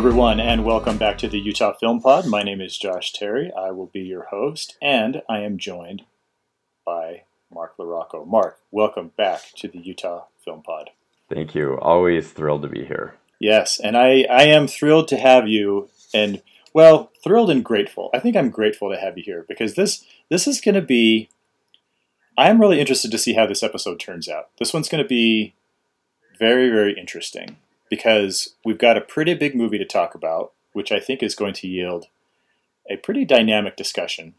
Everyone, and welcome back to the Utah Film Pod. My name is Josh Terry. I will be your host, and I am joined by Mark LaRocco. Mark, welcome back to the Utah Film Pod. Thank you. Always thrilled to be here. Yes, and I, I am thrilled to have you, and well, thrilled and grateful. I think I'm grateful to have you here because this this is going to be. I'm really interested to see how this episode turns out. This one's going to be very very interesting because we've got a pretty big movie to talk about, which I think is going to yield a pretty dynamic discussion.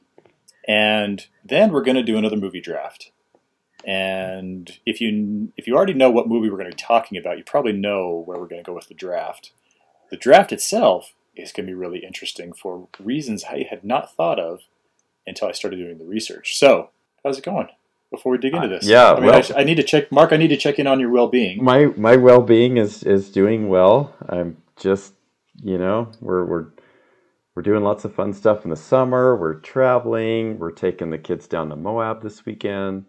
And then we're going to do another movie draft. And if you if you already know what movie we're going to be talking about, you probably know where we're going to go with the draft. The draft itself is going to be really interesting for reasons I had not thought of until I started doing the research. So, how's it going? Before we dig into this, yeah, I, mean, well- I, I need to check. Mark, I need to check in on your well-being. My my well being is is doing well. I'm just you know we're we're we're doing lots of fun stuff in the summer. We're traveling. We're taking the kids down to Moab this weekend.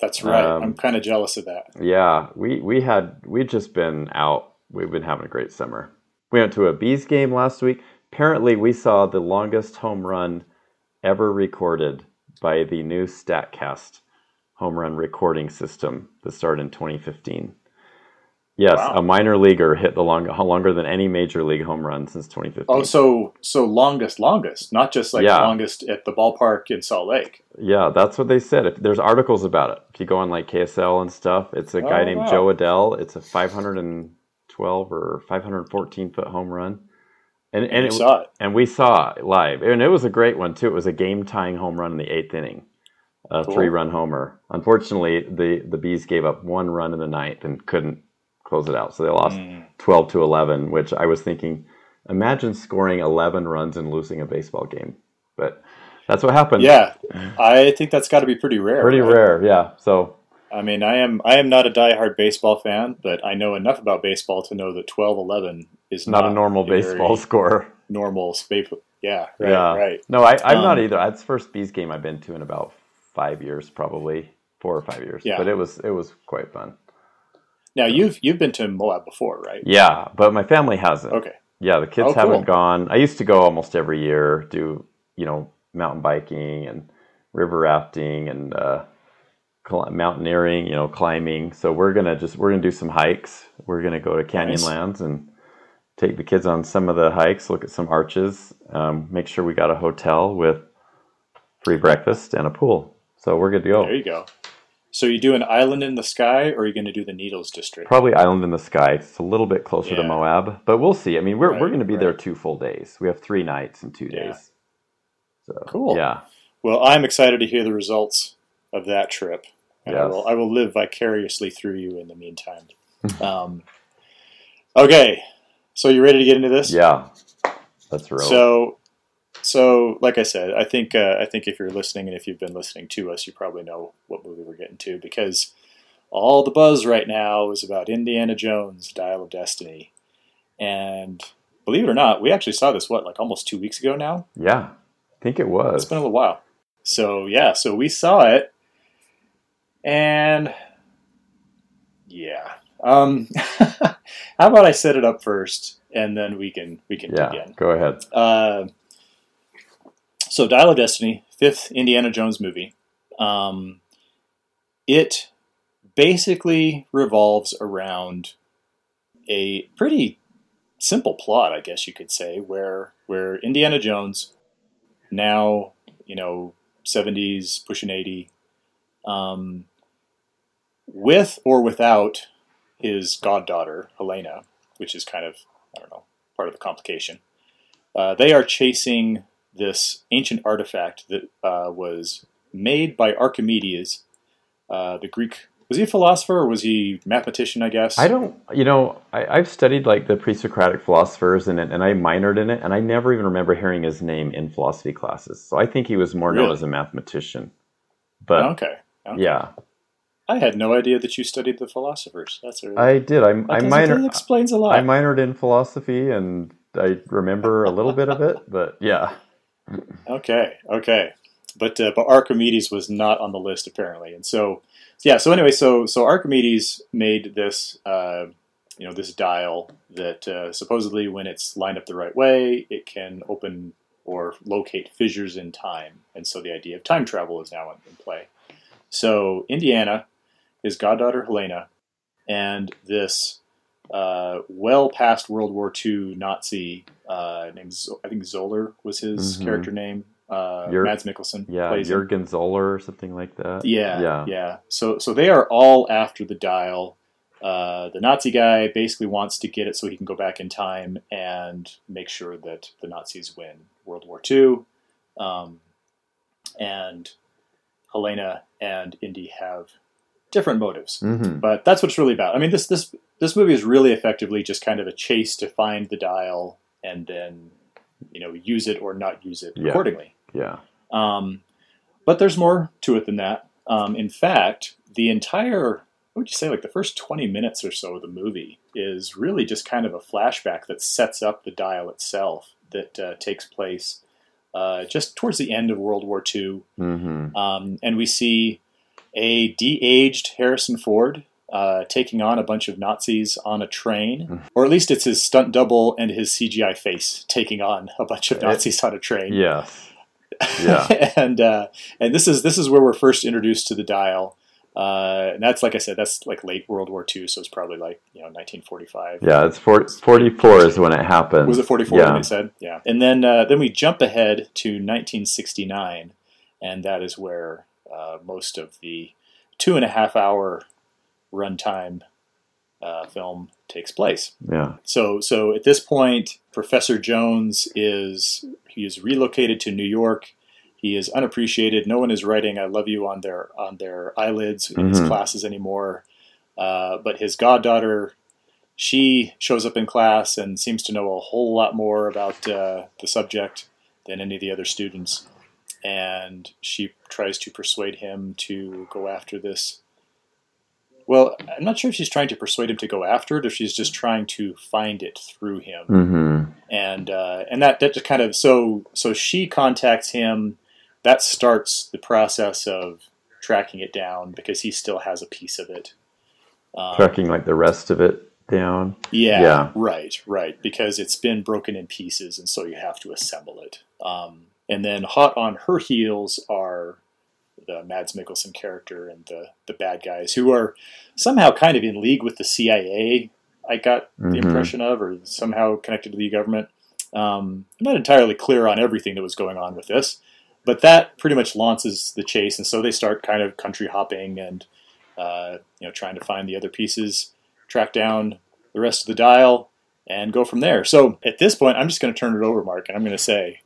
That's right. Um, I'm kind of jealous of that. Yeah, we we had we just been out. We've been having a great summer. We went to a bees game last week. Apparently, we saw the longest home run ever recorded by the new Statcast home run recording system that started in 2015. Yes, Wow. a minor leaguer hit the long, longer than any major league home run since 2015. Oh, so so longest, longest, not just like Yeah. longest at the ballpark in Salt Lake. Yeah, that's what they said. If there's articles about it, if you go on like KSL and stuff, it's a guy Oh, named wow. Jo Adell. It's a 512 or 514 foot home run, and and you it, saw it. and we saw it live, and it was a great one too. It was a game tying home run in the eighth inning, a Cool. three run homer. Unfortunately, the the bees gave up one run in the ninth and couldn't close it out, so they lost Mm. 12 to 11. Which I was thinking, imagine scoring 11 runs and losing a baseball game, but. That's what happened. Yeah, I think that's got to be pretty rare. Pretty right? rare, yeah. So I mean, I am I am not a diehard baseball fan, but I know enough about baseball to know that 12-11 is not, a normal very baseball score. normal space. Yeah, right, yeah, right. No, I, I'm not Um, either. That's the first bees game I've been to in about five years, probably four or five years. Yeah. But it was it was quite fun. Now you've you've been to Moab before, right? Yeah, but my family hasn't. Okay. Yeah, the kids Oh, haven't gone. I used to go almost every year, do you know mountain biking and river rafting and uh, mountaineering, you know, climbing. So we're gonna just we're gonna do some hikes. We're gonna go to Canyonlands and take the kids on some of the hikes, look at some arches, um, make sure we got a hotel with free breakfast and a pool. So we're good to go. There you go. So you do an island in the sky, or are you going to do the Needles District? Probably Island in the Sky. It's a little bit closer to Moab, but we'll see. I mean, we're, we're going to be there two full days. We have three nights and two Yeah. days. So Cool. Yeah. Well, I'm excited to hear the results of that trip, and I will I will live vicariously through you in the meantime. um, okay, so you ready to get into this? Yeah. Let's roll. So, so like I said, I think uh, I think if you're listening and if you've been listening to us, you probably know what movie we're getting to because all the buzz right now is about Indiana Jones: Dial of Destiny, and believe it or not, we actually saw this what like almost two weeks ago now. yeah. I think it was. It's been a little while. So yeah, so we saw it, and yeah. Um, how about I set it up first, and then we can we can yeah. dig in. Go ahead. Uh, so Dial of Destiny, fifth Indiana Jones movie. Um, it basically revolves around a pretty simple plot, I guess you could say, where where Indiana Jones, now you know seventies pushing eighty, um, with or without his goddaughter Helena, which is kind of I don't know part of the complication. Uh, they are chasing this ancient artifact that uh, was made by Archimedes, uh, the Greek. Was he a philosopher or was he mathematician? I guess. I don't, you know, I, I've studied like the pre-Socratic philosophers and and I minored in it, and I never even remember hearing his name in philosophy classes. So I think he was more known Really? as a mathematician. But okay. okay. yeah, I had no idea that you studied the philosophers. That's a, I did. I, I minor, explains a lot. I minored in philosophy, and I remember a little bit of it. But yeah, Okay, okay, but uh, but Archimedes was not on the list apparently, and so yeah. So anyway, so so Archimedes made this uh, you know this dial that uh, supposedly when it's lined up the right way, it can open or locate fissures in time, and so the idea of time travel is now in, play. So Indiana, his goddaughter Helena, and this uh, well past World War II Nazi uh, named Z- I think Zoller was his Mhm. character name. Uh, Jur- Mads Mikkelsen Yeah, plays him. Zoller or something like that. Yeah, Yeah. yeah, So, so they are all after the dial. Uh, the Nazi guy basically wants to get it so he can go back in time and make sure that the Nazis win World War II. Um, and Helena and Indy have different motives, hmm but that's what it's really about. I mean, this this this movie is really effectively just kind of a chase to find the dial and then you know use it or not use it Yeah. accordingly. Yeah. Um, but there's more to it than that. Um, in fact, the entire, what would you say, like the first 20 minutes or so of the movie is really just kind of a flashback that sets up the dial itself that uh, takes place uh, just towards the end of World War II. hmm Um, and we see a de aged Harrison Ford. Uh, taking on a bunch of Nazis on a train, or at least it's his stunt double and his CGI face taking on a bunch of It- Nazis on a train Yes. Yeah. and uh, and this is this is where we're first introduced to the dial, uh, and that's like I said, that's like late World War II, so it's probably like you know 1945. Yeah. It's for, 44 is when it happened. Was it 44? Yeah. They said, yeah. And then uh, then we jump ahead to 1969, and that is where uh, most of the two and a half hour runtime uh, film takes place. Yeah. So so at this point, Professor Jones is he is relocated to New York. He is unappreciated. No one is writing "I love you" on their on their eyelids in his Mhm. classes anymore. Uh, but his goddaughter, she shows up in class and seems to know a whole lot more about uh, the subject than any of the other students. And she tries to persuade him to go after this well, I'm not sure if she's trying to persuade him to go after it, or she's just trying to find it through him. hmm And uh, and that that just kind of so so she contacts him. That starts the process of tracking it down because he still has a piece of it. Um, Tracking like the rest of it down. yeah, Yeah. right, right. Because it's been broken in pieces, and so you have to assemble it. Um, and then hot on her heels are the Mads Mikkelsen character and the the bad guys who are somehow kind of in league with the CIA. I got the Mhm. impression of, or somehow connected to the government. Um, I'm not entirely clear on everything that was going on with this, but that pretty much launches the chase, and so they start kind of country hopping and uh, you know trying to find the other pieces, track down the rest of the dial, and go from there. So at this point, I'm just going to turn it over, Mark, and I'm going to say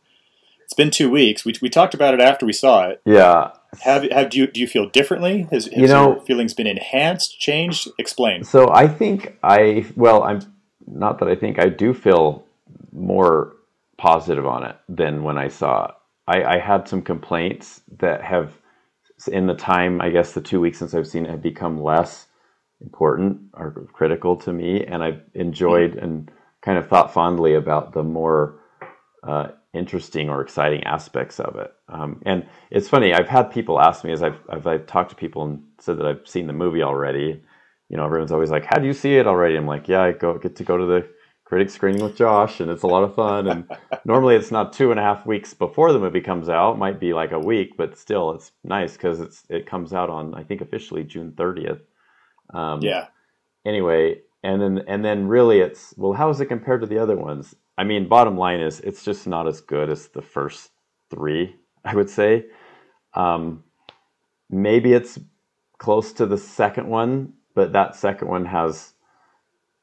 it's been two weeks. We, we talked about it after we saw it. Yeah. Have have do you do you feel differently? Has, has You know- your feelings been enhanced, changed? Explain. So I think I well, I'm not that I think I do feel more positive on it than when I saw it. I, I had some complaints that have, in the time I guess the two weeks since I've seen it, have become less important or critical to me, and I've enjoyed and kind of thought fondly about the more uh, interesting or exciting aspects of it. Um, and it's funny, I've had people ask me as I've, as I've talked to people and said that I've seen the movie already. You know, everyone's always like, "How do you see it already?" I'm like, "Yeah, I go get to go to the critic screening with Josh, and it's a lot of fun." And normally, it's not two and a half weeks before the movie comes out; it might be like a week, but still, it's nice because it's it comes out on I think officially June 30th. Um, Yeah. anyway and then and then really it's well how is it compared to the other ones i mean bottom line is it's just not as good as the first three i would say. Um, maybe it's close to the second one but that second one has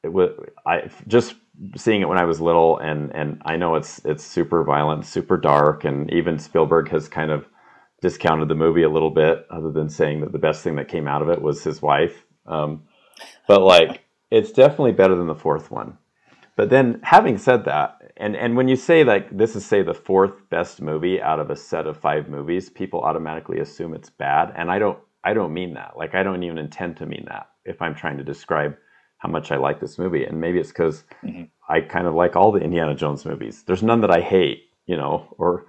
it was i just seeing it when i was little and and i know it's it's super violent super dark and even spielberg has kind of discounted the movie a little bit other than saying that the best thing that came out of it was his wife. Um, but like it's definitely better than the fourth one but then having said that and and when you say like this is say the fourth best movie out of a set of five movies people automatically assume it's bad. And i don't i don't mean that. Like i don't even intend to mean that if i'm trying to describe how much i like this movie. And maybe it's because Mhm. i kind of like all the indiana jones movies. There's none that i hate you know or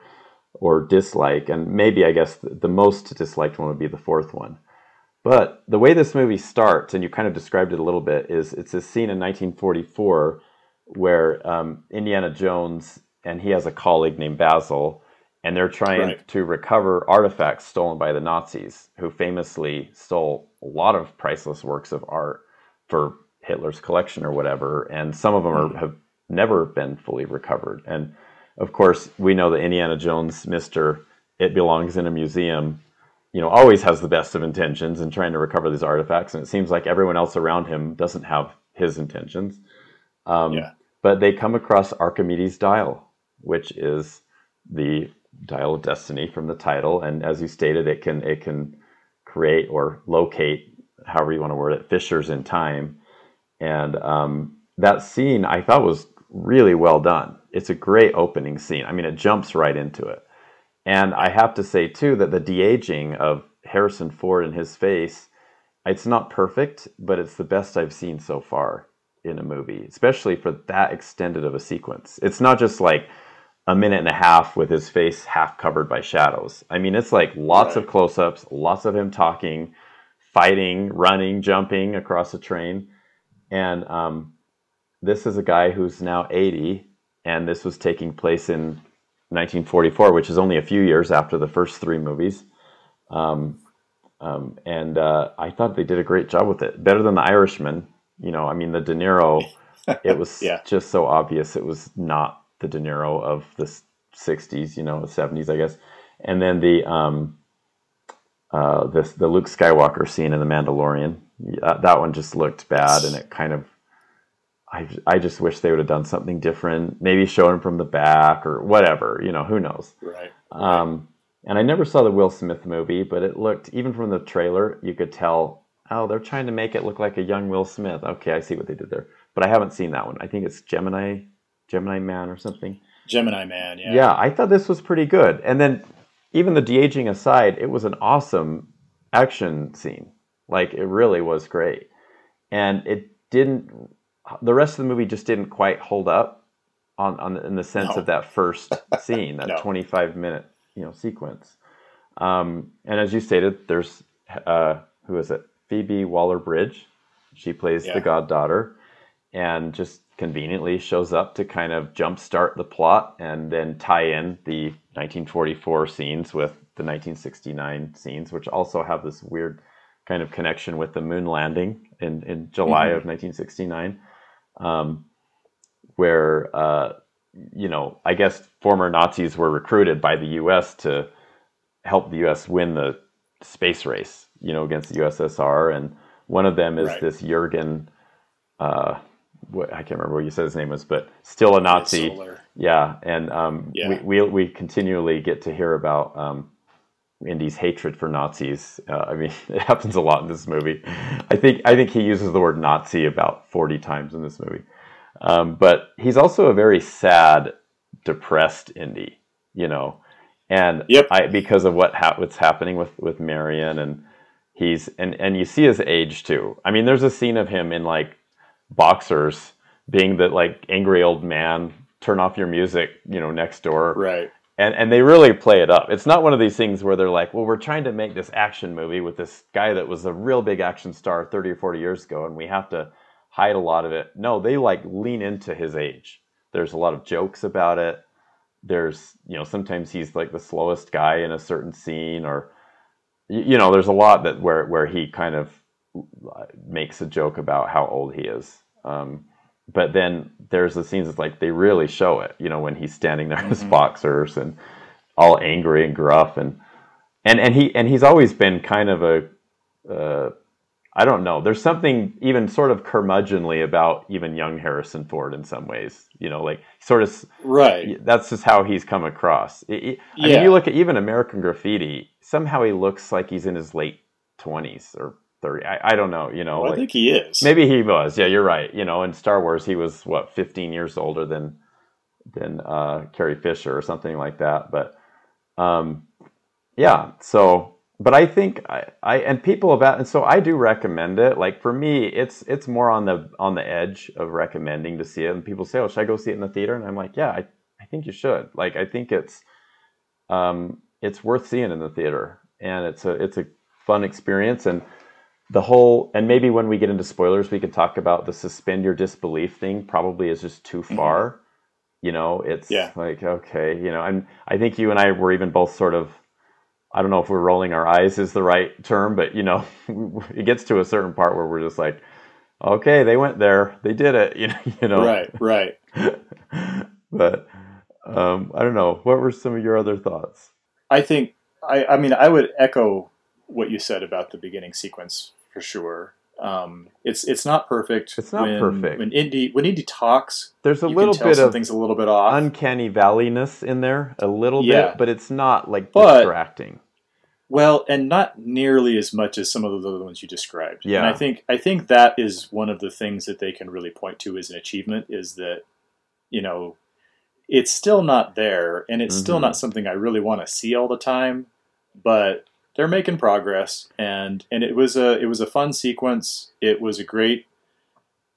or dislike. And maybe i guess the, the most disliked one would be the fourth one. But the way this movie starts, and you kind of described it a little bit, is it's a scene in 1944 where um, Indiana Jones and he has a colleague named Basil, and they're trying right. to recover artifacts stolen by the Nazis, who famously stole a lot of priceless works of art for Hitler's collection or whatever, and some of them are, hmm. have never been fully recovered. And of course, we know that Indiana Jones, Mister, it belongs in a museum you know, always has the best of intentions in trying to recover these artifacts, and it seems like everyone else around him doesn't have his intentions. Um, yeah. But they come across Archimedes' dial, which is the dial of destiny from the title, and as you stated, it can it can create or locate, however you want to word it, fissures in time. And um, that scene I thought was really well done. It's a great opening scene. I mean, it jumps right into it. And I have to say too that the de aging of Harrison Ford in his face, it's not perfect, but it's the best I've seen so far in a movie, especially for that extended of a sequence. It's not just like a minute and a half with his face half covered by shadows. I mean, it's like lots right. of close ups, lots of him talking, fighting, running, jumping across a train. And um, this is a guy who's now 80, and this was taking place in 1944, which is only a few years after the first three movies. Um, um, and uh, I thought they did a great job with it, better than The Irishman. You know, I mean, the De Niro, it was yeah. just so obvious it was not the De Niro of the 60s, you know, the 70s, I guess. And then the um, uh, the the Luke Skywalker scene in The Mandalorian, that one just looked bad, and it kind of I, I just wish they would have done something different. Maybe show him from the back or whatever. You know, who knows? Right. Um, and I never saw the Will Smith movie, but it looked even from the trailer, you could tell. Oh, they're trying to make it look like a young Will Smith. Okay, I see what they did there. But I haven't seen that one. I think it's Gemini, Gemini Man or something. Gemini Man, yeah. Yeah, I thought this was pretty good. And then, even the de aging aside, it was an awesome action scene. Like it really was great, and it didn't the rest of the movie just didn't quite hold up on, on in the sense no. of that first scene, that no. 25 minute you know sequence. Um, and as you stated, there's uh, who is it? Phoebe Waller Bridge. She plays yeah. the goddaughter, and just conveniently shows up to kind of jumpstart the plot and then tie in the 1944 scenes with the 1969 scenes, which also have this weird kind of connection with the moon landing in, in July mm-hmm. of 1969 um, where uh, you know I guess former Nazis were recruited by the U.S. to help the U.S. win the space race, you know, against the USSR, and one of them is right. this Jurgen. Uh, what, I can't remember what you said his name was, but still a Nazi. Yeah, and um, yeah. We, we, we continually get to hear about um, Indy's hatred for Nazis. Uh, I mean, it happens a lot in this movie. I think I think he uses the word Nazi about forty times in this movie. Um, but he's also a very sad, depressed Indy, you know, and yep. I, because of what ha- what's happening with with Marion, and he's and and you see his age too. I mean, there's a scene of him in like boxers being the like angry old man turn off your music you know next door right and and they really play it up. It's not one of these things where they're like, well, we're trying to make this action movie with this guy that was a real big action star 30 or 40 years ago, and we have to hide a lot of it. No, they like lean into his age. There's a lot of jokes about it. There's, you know, sometimes he's like the slowest guy in a certain scene, or you know, there's a lot that where where he kind of makes a joke about how old he is. Um, but then there's the scenes that's like they really show it you know when he's standing there mm-hmm. as boxers and all angry and gruff and and and he and he's always been kind of a uh, I don't know. There's something even sort of curmudgeonly about even young Harrison Ford in some ways. You know, like sort of right. That's just how he's come across. It, it, I yeah. mean, you look at even American Graffiti. Somehow he looks like he's in his late twenties or 30 I, I don't know you know well, like, i think he is maybe he was yeah you're right you know in star wars he was what 15 years older than than uh carrie fisher or something like that but um yeah so but i think i, I and people about and so i do recommend it. Like for me it's it's more on the on the edge of recommending to see it. And people say oh should i go see it in the theater? And i'm like yeah i, I think you should. Like i think it's um it's worth seeing in the theater. And it's a it's a fun experience. And the whole and maybe when we get into spoilers we can talk about the suspend your disbelief thing probably is just too Mm-hmm. far. You know it's Yeah. like okay you know and i think you and i were even both sort of i don't know if we're rolling our eyes is the right term but you know it gets to a certain part where we're just like okay they went there. They did it. You know you know? Right, right. but um, i don't know. What were some of your other thoughts? I think I, I mean I would echo what you said about the beginning sequence for sure. Um, it's it's not perfect. It's not when, perfect. when Indy when Indy talks. there's a little bit of something's a little bit off. uncanny valleyness in there a little Yeah. bit but it's not like But- distracting Well, and not nearly as much as some of the other ones you described. Yeah. And I think I think that is one of the things that they can really point to as an achievement is that, you know, it's still not there and it's still Mhm. not something I really want to see all the time, but they're making progress and and it was a it was a fun sequence. It was a great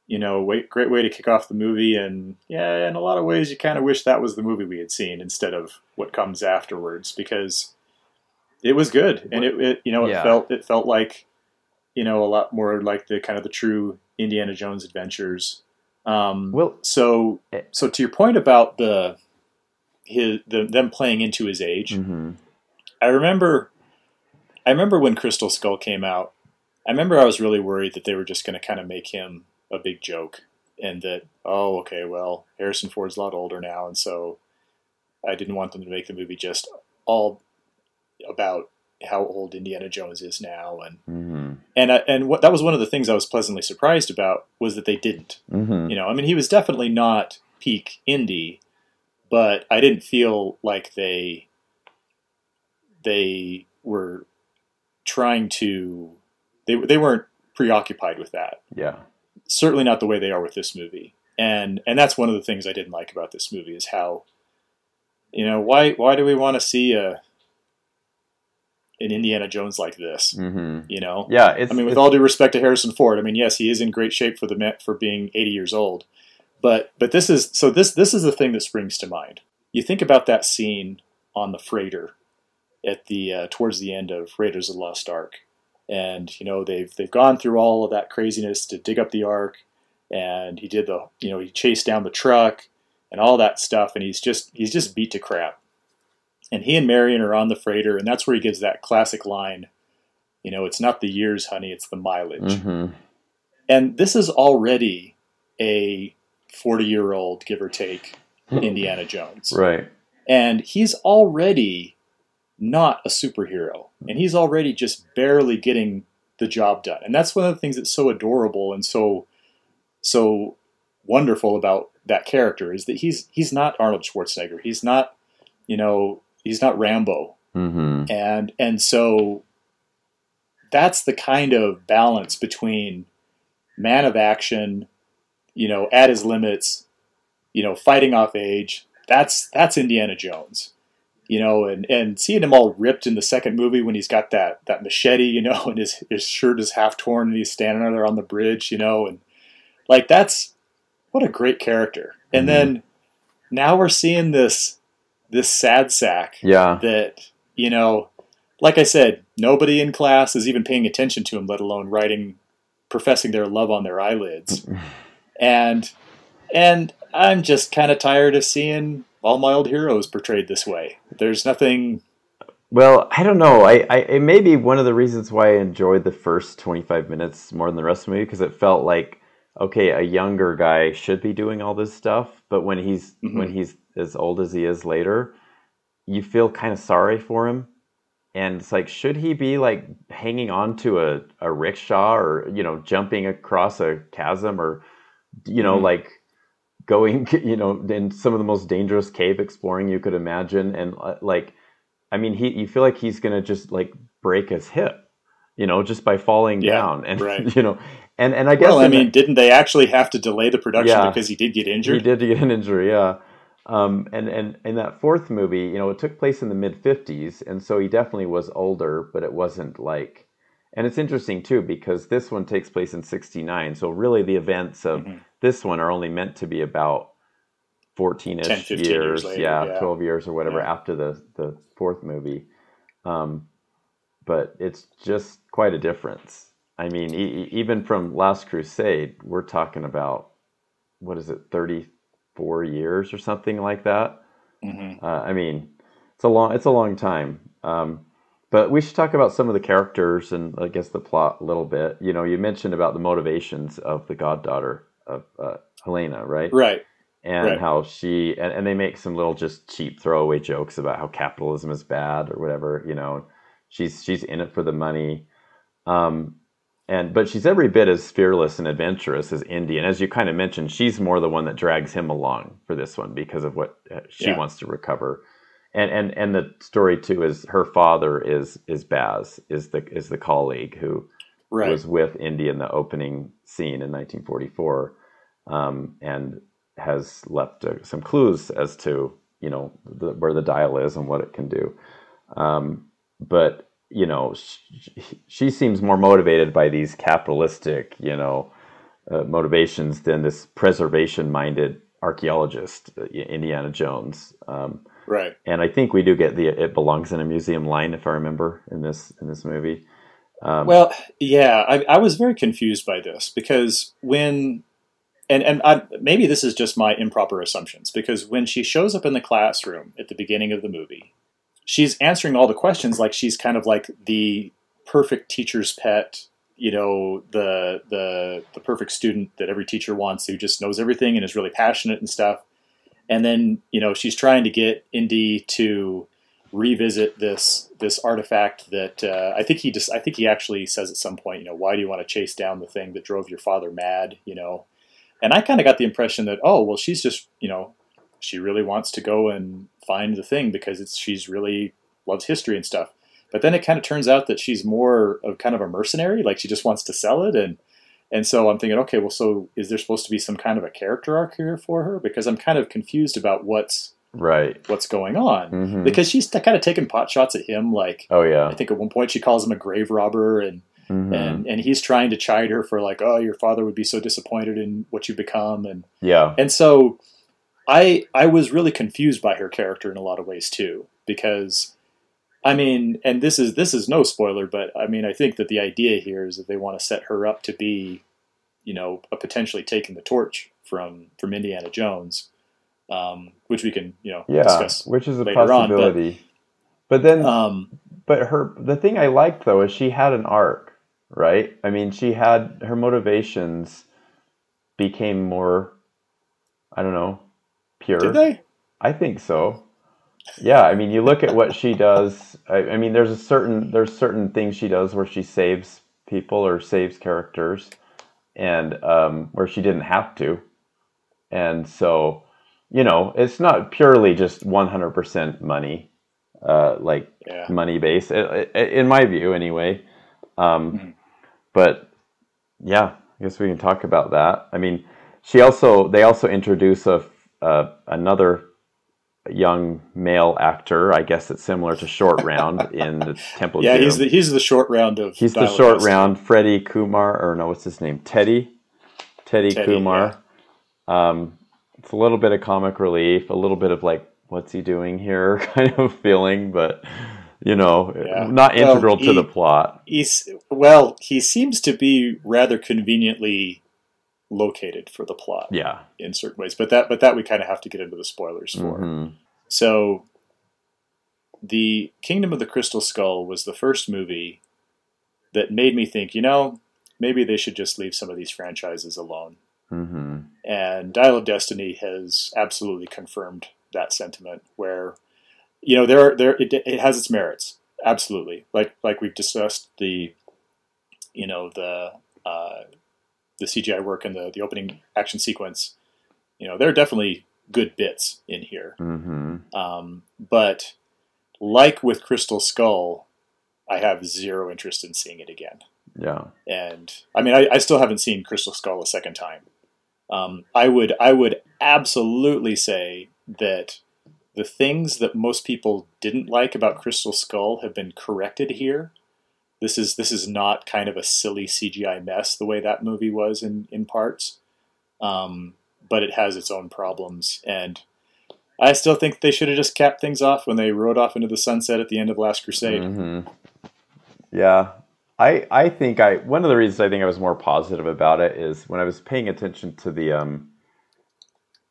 you know, way, great way to kick off the movie and yeah, in a lot of ways you kind of wish that was the movie we had seen instead of what comes afterwards because it was good and it, it you know it Yeah. felt it felt like you know a lot more like the kind of the true Indiana Jones adventures. Um, well so Eh. so to your point about the his the, them playing into his age, mhm. I remember I remember when Crystal Skull came out. I remember I was really worried that they were just going to kind of make him a big joke and that oh okay well Harrison Ford's a lot older now and so I didn't want them to make the movie just all about how old Indiana Jones is now and Mhm. and I, and what that was one of the things I was pleasantly surprised about was that they didn't Mhm. you know, I mean, he was definitely not peak Indy, but I didn't feel like they they were trying to they they weren't preoccupied with that. yeah Certainly not the way they are with this movie. And and that's one of the things I didn't like about this movie is how you know, why why do we want to see a an Indiana Jones like this, hmm you know? yeah it's I mean, with all due respect to Harrison Ford, I mean, yes, he is in great shape for the for being 80 years old, but but this is so this this is the thing that springs to mind. You think about that scene on the freighter at the uh, towards the end of Raiders of the Lost Ark, and you know they've they've gone through all of that craziness to dig up the Ark, and he did the you know he chased down the truck and all that stuff, and he's just he's just beat to crap. And he and Marion are on the freighter, and that's where he gives that classic line you know, it's not the years, honey, it's the mileage. Mhm. And this is already a 40 year old, give or take, Indiana Jones. right And he's already not a superhero. And he's already just barely getting the job done. And that's one of the things that's so adorable and so so wonderful about that character is that he's he's not Arnold Schwarzenegger. He's not, you know, he's not Rambo hmm and and so that's the kind of balance between man of action you know at his limits you know fighting off age that's that's indiana jones you know and and seeing him all ripped in the second movie when he's got that that machete you know and his his shirt is half torn and he's standing there on the bridge you know and like that's what a great character. And Mhm. then now we're seeing this this sad sack yeah. that you know like i said nobody in class is even paying attention to him let alone writing professing their love on their eyelids. And and i'm just kind of tired of seeing all my old heroes portrayed this way there's nothing Well, I don't know. I, I it may be one of the reasons why I enjoyed the first 25 minutes more than the rest of the movie because it felt like okay, a younger guy should be doing all this stuff, but when he's Mhm. when he's as old as he is later, you feel kind of sorry for him. And it's like, should he be like hanging on to a, a rickshaw or, you know, jumping across a chasm or, you know, Mhm. like going, you know, in some of the most dangerous cave exploring you could imagine. And uh, like, I mean, he, you feel like he's going to just like break his hip, you know, just by falling Yeah, down. And, right. you know, and, and I guess, well i in the- mean didn't they actually have to delay the production Yeah. because he did get injured? he did get an injury, yeah. Um, and and in that fourth movie, you know, it took place in the mid '50s, and so he definitely was older, but it wasn't like. And it's interesting too because this one takes place in '69, so really the events of Mhm. This one are only meant to be about 14ish 10, years years, later, yeah, yeah. 12 years or whatever Yeah. after the the fourth movie. Um, but it's just quite a difference. I mean, e- even from Last Crusade, we're talking about what is it, thirty four years or something like that. Mm-hmm. Uh, I mean, it's a long it's a long time. Um, but we should talk about some of the characters and I guess the plot a little bit. You know, you mentioned about the motivations of the goddaughter of uh, Helena, right? Right. And right. how she and, and they make some little just cheap throwaway jokes about how capitalism is bad or whatever. You know, she's she's in it for the money. Um, and but she's every bit as fearless and adventurous as Indy. And as you kind of mentioned, she's more the one that drags him along for this one because of what uh, she yeah. wants to recover and and and the story too is her father is is Baz is the is the colleague who right. was with Indy in the opening scene in 1944, um, and has left uh, some clues as to you know the, where the dial is and what it can do. Um, but you know, she, she, seems more motivated by these capitalistic you know uh, motivations than this preservation-minded archaeologist, uh, Indiana Jones. Um, Right. And I think we do get the "it belongs in a museum" line, if I remember in this in this movie. Um, well, yeah, I, I, was very confused by this because when, and and I, maybe this is just my improper assumptions because when she shows up in the classroom at the beginning of the movie, she's answering all the questions like she's kind of like the perfect teacher's pet, you know, the the the perfect student that every teacher wants who just knows everything and is really passionate and stuff. And then you know she's trying to get Indy to revisit this this artifact that uh, I think he just I think he actually says at some point you know why do you want to chase down the thing that drove your father mad? You know? And I kind of got the impression that oh well she's just you know she really wants to go and find the thing because it's she's really loves history and stuff. But then it kind of turns out that she's more of kind of a mercenary like she just wants to sell it and and so I'm thinking, okay, well, so is there supposed to be some kind of a character arc here for her? Because I'm kind of confused about what's right what's going on mm-hmm. because she's kind of taking pot shots at him. Like, oh yeah, I think at one point she calls him a grave robber, and mm-hmm. and and he's trying to chide her for like, oh, your father would be so disappointed in what you become, and yeah, and so I I was really confused by her character in a lot of ways too because. I mean, and this is this is no spoiler, but I mean, I think that the idea here is that they want to set her up to be you know, potentially taking the torch from from Indiana Jones, um, which we can you know yeah, discuss which is a possibility. On, but, but, then, um, but her the thing I liked though is she had an arc, right? I mean, she had her motivations became more, I don't know, pure. Did they? I think so. Yeah, I mean, you look at what she does. I, I mean, there's a certain there's certain things she does where she saves people or saves characters and um, where she didn't have to. And so, you know, it's not purely just 100% money, uh, like yeah. money based, in my view, anyway. Um, mm-hmm. But yeah, I guess we can talk about that. I mean, she also they also introduce a, another young male actor. I guess it's similar to Short Round in the Temple. yeah, he's the he's the short round of. He's the short round. Freddie Kumar, or no, what's his name? Teddy. Teddy, Teddy Kumar. Yeah. Um, it's a little bit of comic relief, a little bit of like, what's he doing here, kind of feeling, but you know, yeah. not integral he, to the plot. He's well, he seems to be rather conveniently located for the plot. Yeah, in certain ways, but that but that we kind of have to get into the spoilers for. Mm-hmm. So, the Kingdom of the Crystal Skull was the first movie that made me think, you know, maybe they should just leave some of these franchises alone. Mm-hmm. And Dial of Destiny has absolutely confirmed that sentiment. Where, you know, there there it, it has its merits, absolutely. Like like we've discussed the, you know the uh, the CGI work and the, the opening action sequence, you know, there are definitely good bits in here. Mm-hmm. Um, but like with Crystal Skull, I have zero interest in seeing it again. Yeah. And I mean, I, I still haven't seen Crystal Skull a second time. Um, I would I would absolutely say that the things that most people didn't like about Crystal Skull have been corrected here. This is this is not kind of a silly CGI mess the way that movie was in in parts, um, but it has its own problems, and I still think they should have just capped things off when they rode off into the sunset at the end of Last Crusade. Mm-hmm. Yeah, I I think I one of the reasons I think I was more positive about it is when I was paying attention to the um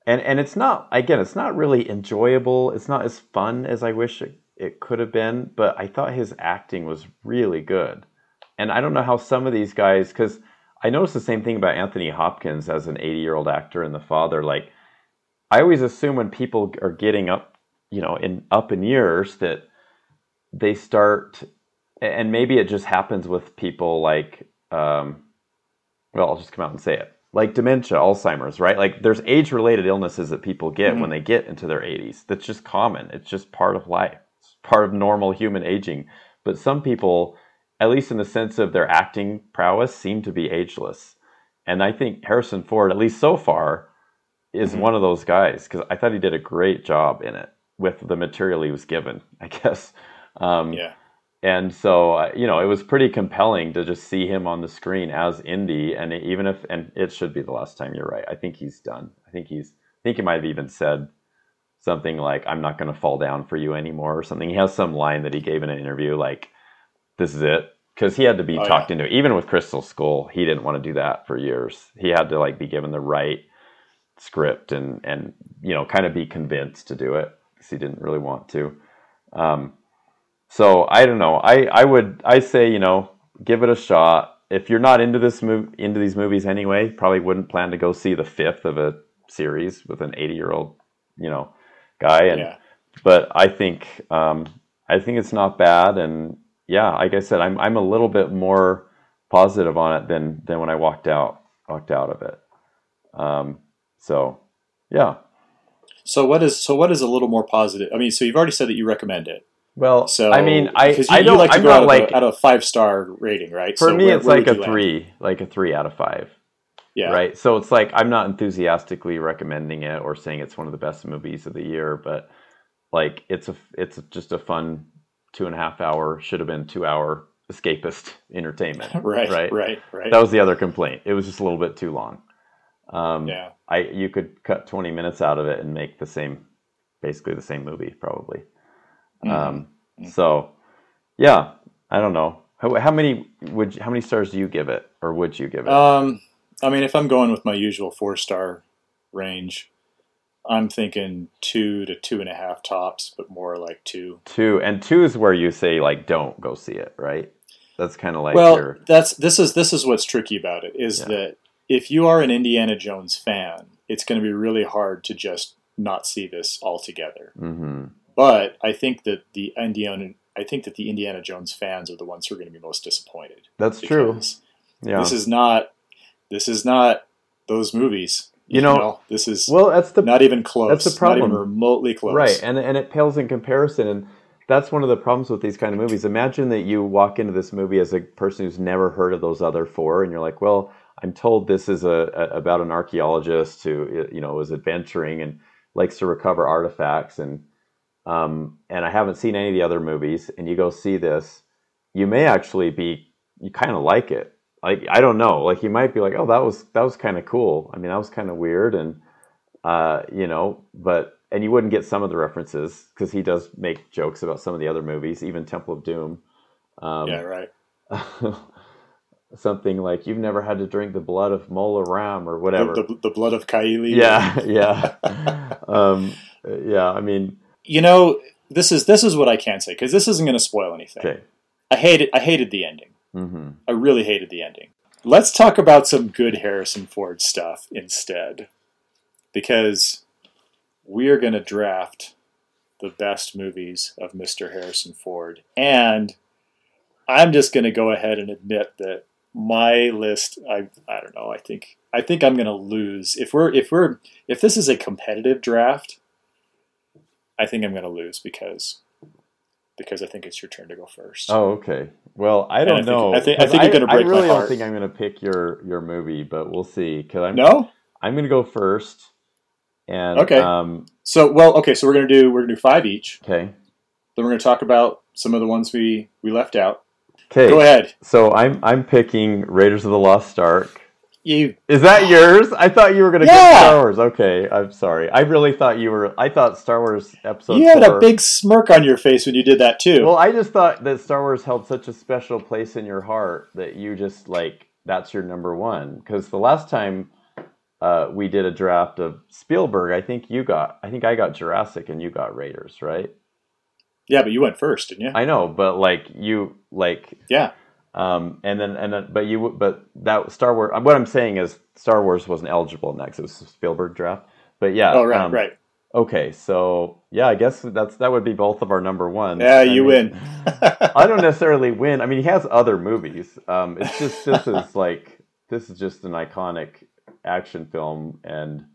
and and it's not again it's not really enjoyable. It's not as fun as I wish it, it could have been but I thought his acting was really good. And I don't know how some of these guys because I noticed the same thing about Anthony Hopkins as an 80 year old actor and the father. Like I always assume when people are getting up you know in up in years that they start and maybe it just happens with people like um, well i'll just come out and say it. Like dementia alzheimer's right? Like there's age related illnesses that people get mm-hmm. when they get into their 80s that's just common. It's just part of life. It's part of normal human aging. But some people at least in the sense of their acting prowess seem to be ageless. And i think harrison ford at least so far is mm-hmm. one of those guys because i thought he did a great job in it with the material he was given i guess. Um, yeah and so uh, you know it was pretty compelling to just see him on the screen as Indy, and even if and it should be the last time. You're right. I think he's done. I think he's. I think he might have even said something like, "I'm not going to fall down for you anymore" or something. He has some line that he gave in an interview like, "This is it," because he had to be oh, talked yeah. into. Even with Crystal Skull, he didn't want to do that for years. He had to like be given the right script and and you know kind of be convinced to do it because he didn't really want to. Um, so I don't know. I, I would I say you know give it a shot. If you're not into this move into these movies anyway, probably wouldn't plan to go see the fifth of a series with an 80 year old you know guy. And yeah. but I think um, I think it's not bad. And yeah, like I said, I'm I'm a little bit more positive on it than than when I walked out walked out of it. Um, so yeah. So what is so what is a little more positive? I mean, so you've already said that you recommend it. Well, so I mean, I you, I don't. Like I'm not like a, out of five star rating, right? For so me, where, it's where like a three, land? like a three out of five. Yeah. Right. So it's like I'm not enthusiastically recommending it or saying it's one of the best movies of the year, but like it's a it's just a fun two and a half hour should have been two hour escapist entertainment. right. Right. Right. Right. That was the other complaint. It was just a little bit too long. Um, yeah. I you could cut 20 minutes out of it and make the same, basically the same movie probably. Mm-hmm. Um, mm-hmm. so, yeah, I don't know. How, how, many would how many stars do you give it, or would you give it? Um, I mean, if I'm going with my usual four star range, I'm thinking two to two and a half tops, but more like two. Two and two is where you say like don't go see it, right? That's kind of like well, your... that's this is this is what's tricky about it is yeah. that if you are an Indiana Jones fan, it's going to be really hard to just not see this altogether. Mm-hmm. But I think that the Indiana, I think that the Indiana Jones fans are the ones who are going to be most disappointed. That's true. Yeah. This is not. This is not those movies. You, you know, know, this is well. That's the not even close. That's the problem. Not even remotely close. Right, and and it pales in comparison. And that's one of the problems with these kind of movies. Imagine that you walk into this movie as a person who's never heard of those other four, and you're like, well, I'm told this is a, a about an archaeologist who you know is adventuring and likes to recover artifacts and um, and I haven't seen any of the other movies, and you go see this, you may actually be you kind of like it. Like I don't know, like you might be like, oh, that was that was kind of cool. I mean, that was kind of weird, and uh, you know, but and you wouldn't get some of the references because he does make jokes about some of the other movies, even Temple of Doom. Um, yeah, right. something like you've never had to drink the blood of Mola Ram or whatever. The, the, the blood of Kali. Yeah, yeah, um, yeah. I mean, you know, this is this is what I can say because this isn't going to spoil anything. Okay. I hated I hated the ending. Mm-hmm. I really hated the ending. Let's talk about some good Harrison Ford stuff instead, because we are going to draft the best movies of Mr. Harrison Ford, and I'm just going to go ahead and admit that my list I I don't know I think I think I'm going to lose if we're if we're if this is a competitive draft I think I'm going to lose because because I think it's your turn to go first. Oh, okay. Well, I don't I know. I think I think you're going to break I really don't think I'm going to pick your your movie, but we'll see. Because I'm no, I'm going to go first. And okay. Um, so well, okay. So we're going to do we're going to do five each. Okay. Then we're going to talk about some of the ones we we left out. Okay. Go ahead. So I'm I'm picking Raiders of the Lost Ark. You Is that yours? I thought you were going to Yeah. get Star Wars. Okay, I'm sorry. I really thought you were. I thought Star Wars episode. you had four, a big smirk on your face when you did that too. Well, I just thought that Star Wars held such a special place in your heart that you just like that's your number one. Because the last time uh, we did a draft of Spielberg, I think you got, I think I got Jurassic and you got Raiders, right? yeah, but you went first, didn't you? I know, but like you like yeah. Um, and then and then, but you but that Star Wars. What I'm saying is Star Wars wasn't eligible next. It was Spielberg draft. But yeah. Oh right, um, right. Okay, so yeah, I guess that's that would be both of our number ones. Yeah, I you mean, win. I don't necessarily win. I mean, he has other movies. Um, it's just this is like this is just an iconic action film and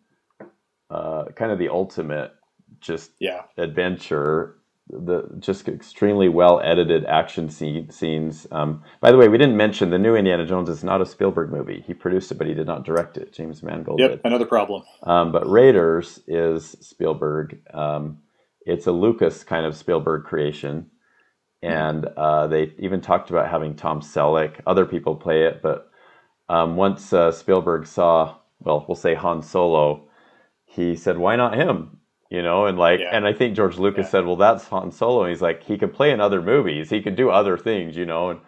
uh, kind of the ultimate just yeah. adventure the just extremely well edited action scene, scenes. Um, by the way we didn't mention the new indiana jones is not a spielberg movie. He produced it but he did not direct it. James mangold Yep. did. Another problem. um, but raiders is spielberg. Um, it's a lucas kind of spielberg creation. And uh, they even talked about having tom selleck. Other people play it but um, once uh, spielberg saw well we'll say han solo he said why not him you know and like Yeah. and i think george lucas Yeah. said well that's han solo and he's like he could play in other movies he could do other things you know and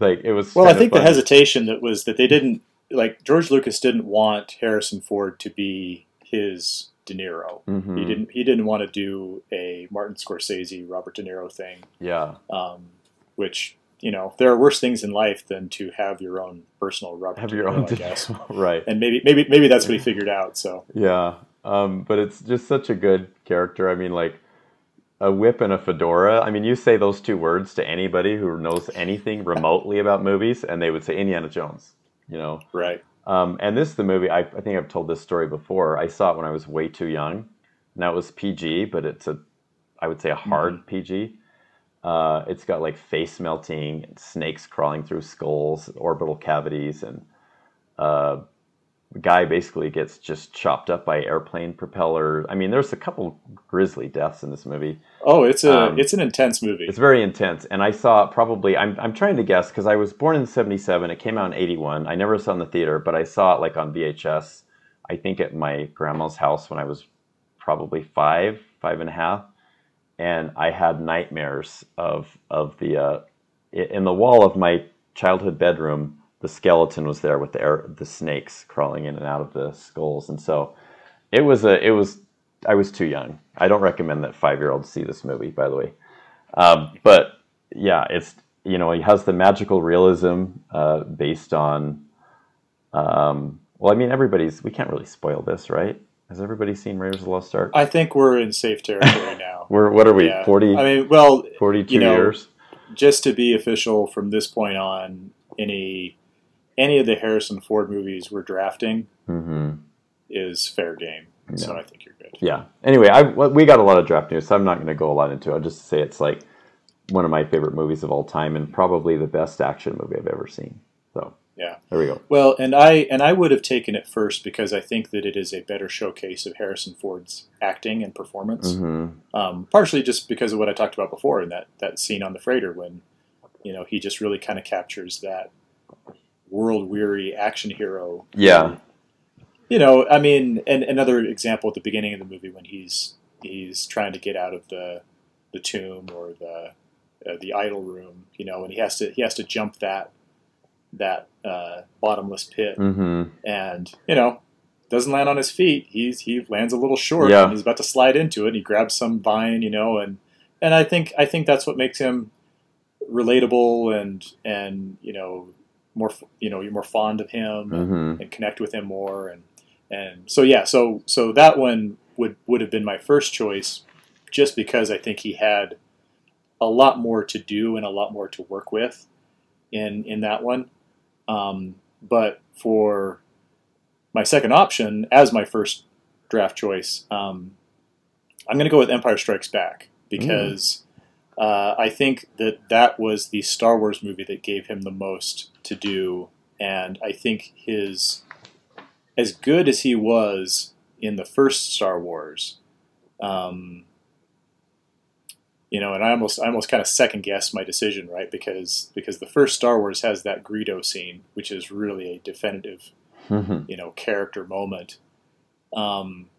like it was Well, I think the hesitation that was that they didn't like George Lucas didn't want Harrison Ford to be his De Niro. Mhm. He didn't. He didn't want to do a Martin Scorsese, Robert De Niro thing, yeah um, which you know there are worse things in life than to have your own personal Robert have De your Niro, own I guess. right And maybe maybe maybe that's what he figured out. So Yeah, um, but it's just such a good character. I mean, like a whip and a fedora. I mean, you say those two words to anybody who knows anything remotely about movies, and they would say Indiana Jones. You know, right. um, and this is the movie. I, I think I've told this story before. I saw it when I was way too young. Now it was PG, but it's a, I would say a hard PG. Uh, it's got like face melting, snakes crawling through skulls, orbital cavities, and uh, guy basically gets just chopped up by airplane propeller. I mean, there's a couple grisly deaths in this movie. Oh, it's a Um, it's an intense movie. It's very intense, and I saw it probably. I'm I'm trying to guess because I was born in '77. It came out in '81. I never saw it in the theater, but I saw it like on VHS. I think at my grandma's house when I was probably five, five and a half, and I had nightmares of of the uh, in the wall of my childhood bedroom. The skeleton was there with the air, the snakes crawling in and out of the skulls, and so it was a it was I was too young. I don't recommend that five year olds see this movie, by the way. Um, but yeah, it's you know he has the magical realism uh, based on. Um, well, I mean, everybody's. We can't really spoil this, right? Has everybody seen Raiders of the Lost Ark? I think we're in safe territory now. We're what are we? Yeah. 40, I mean, well, 42 you know, years. just to be official from this point on, any any of the Harrison Ford movies we're drafting hmm is fair game. So I think you're good. Yeah. Anyway, I we got a lot of draft news, so I'm not going to go a lot into it. I'll just say it's like one of my favorite movies of all time, and probably the best action movie I've ever seen. So Yeah. there we go. Well, and I and I would have taken it first because I think that it is a better showcase of Harrison Ford's acting and performance. hmm Um, partially just because of what I talked about before in that that scene on the freighter when you know he just really kind of captures that world weary action hero. Yeah. You know, I mean, and another example at the beginning of the movie when he's he's trying to get out of the the tomb or the uh, the idol room, you know, and he has to he has to jump that that uh, bottomless pit, hmm and you know doesn't land on his feet. He's he lands a little short. Yeah. And he's about to slide into it. And he grabs some vine, you know, and and I think I think that's what makes him relatable and and you know more you know you're more fond of him and, hmm and connect with him more. And and so yeah so so that one would would have been my first choice just because I think he had a lot more to do and a lot more to work with in in that one. Um, but for my second option as my first draft choice um, I'm going to go with Empire Strikes Back because uh, I think that that was the Star Wars movie that gave him the most to do, and I think his as good as he was in the first Star Wars, um, you know, and I almost I almost kind of second guessed my decision, right? Because because the first Star Wars has that Greedo scene, which is really a definitive Mhm. you know character moment. Um,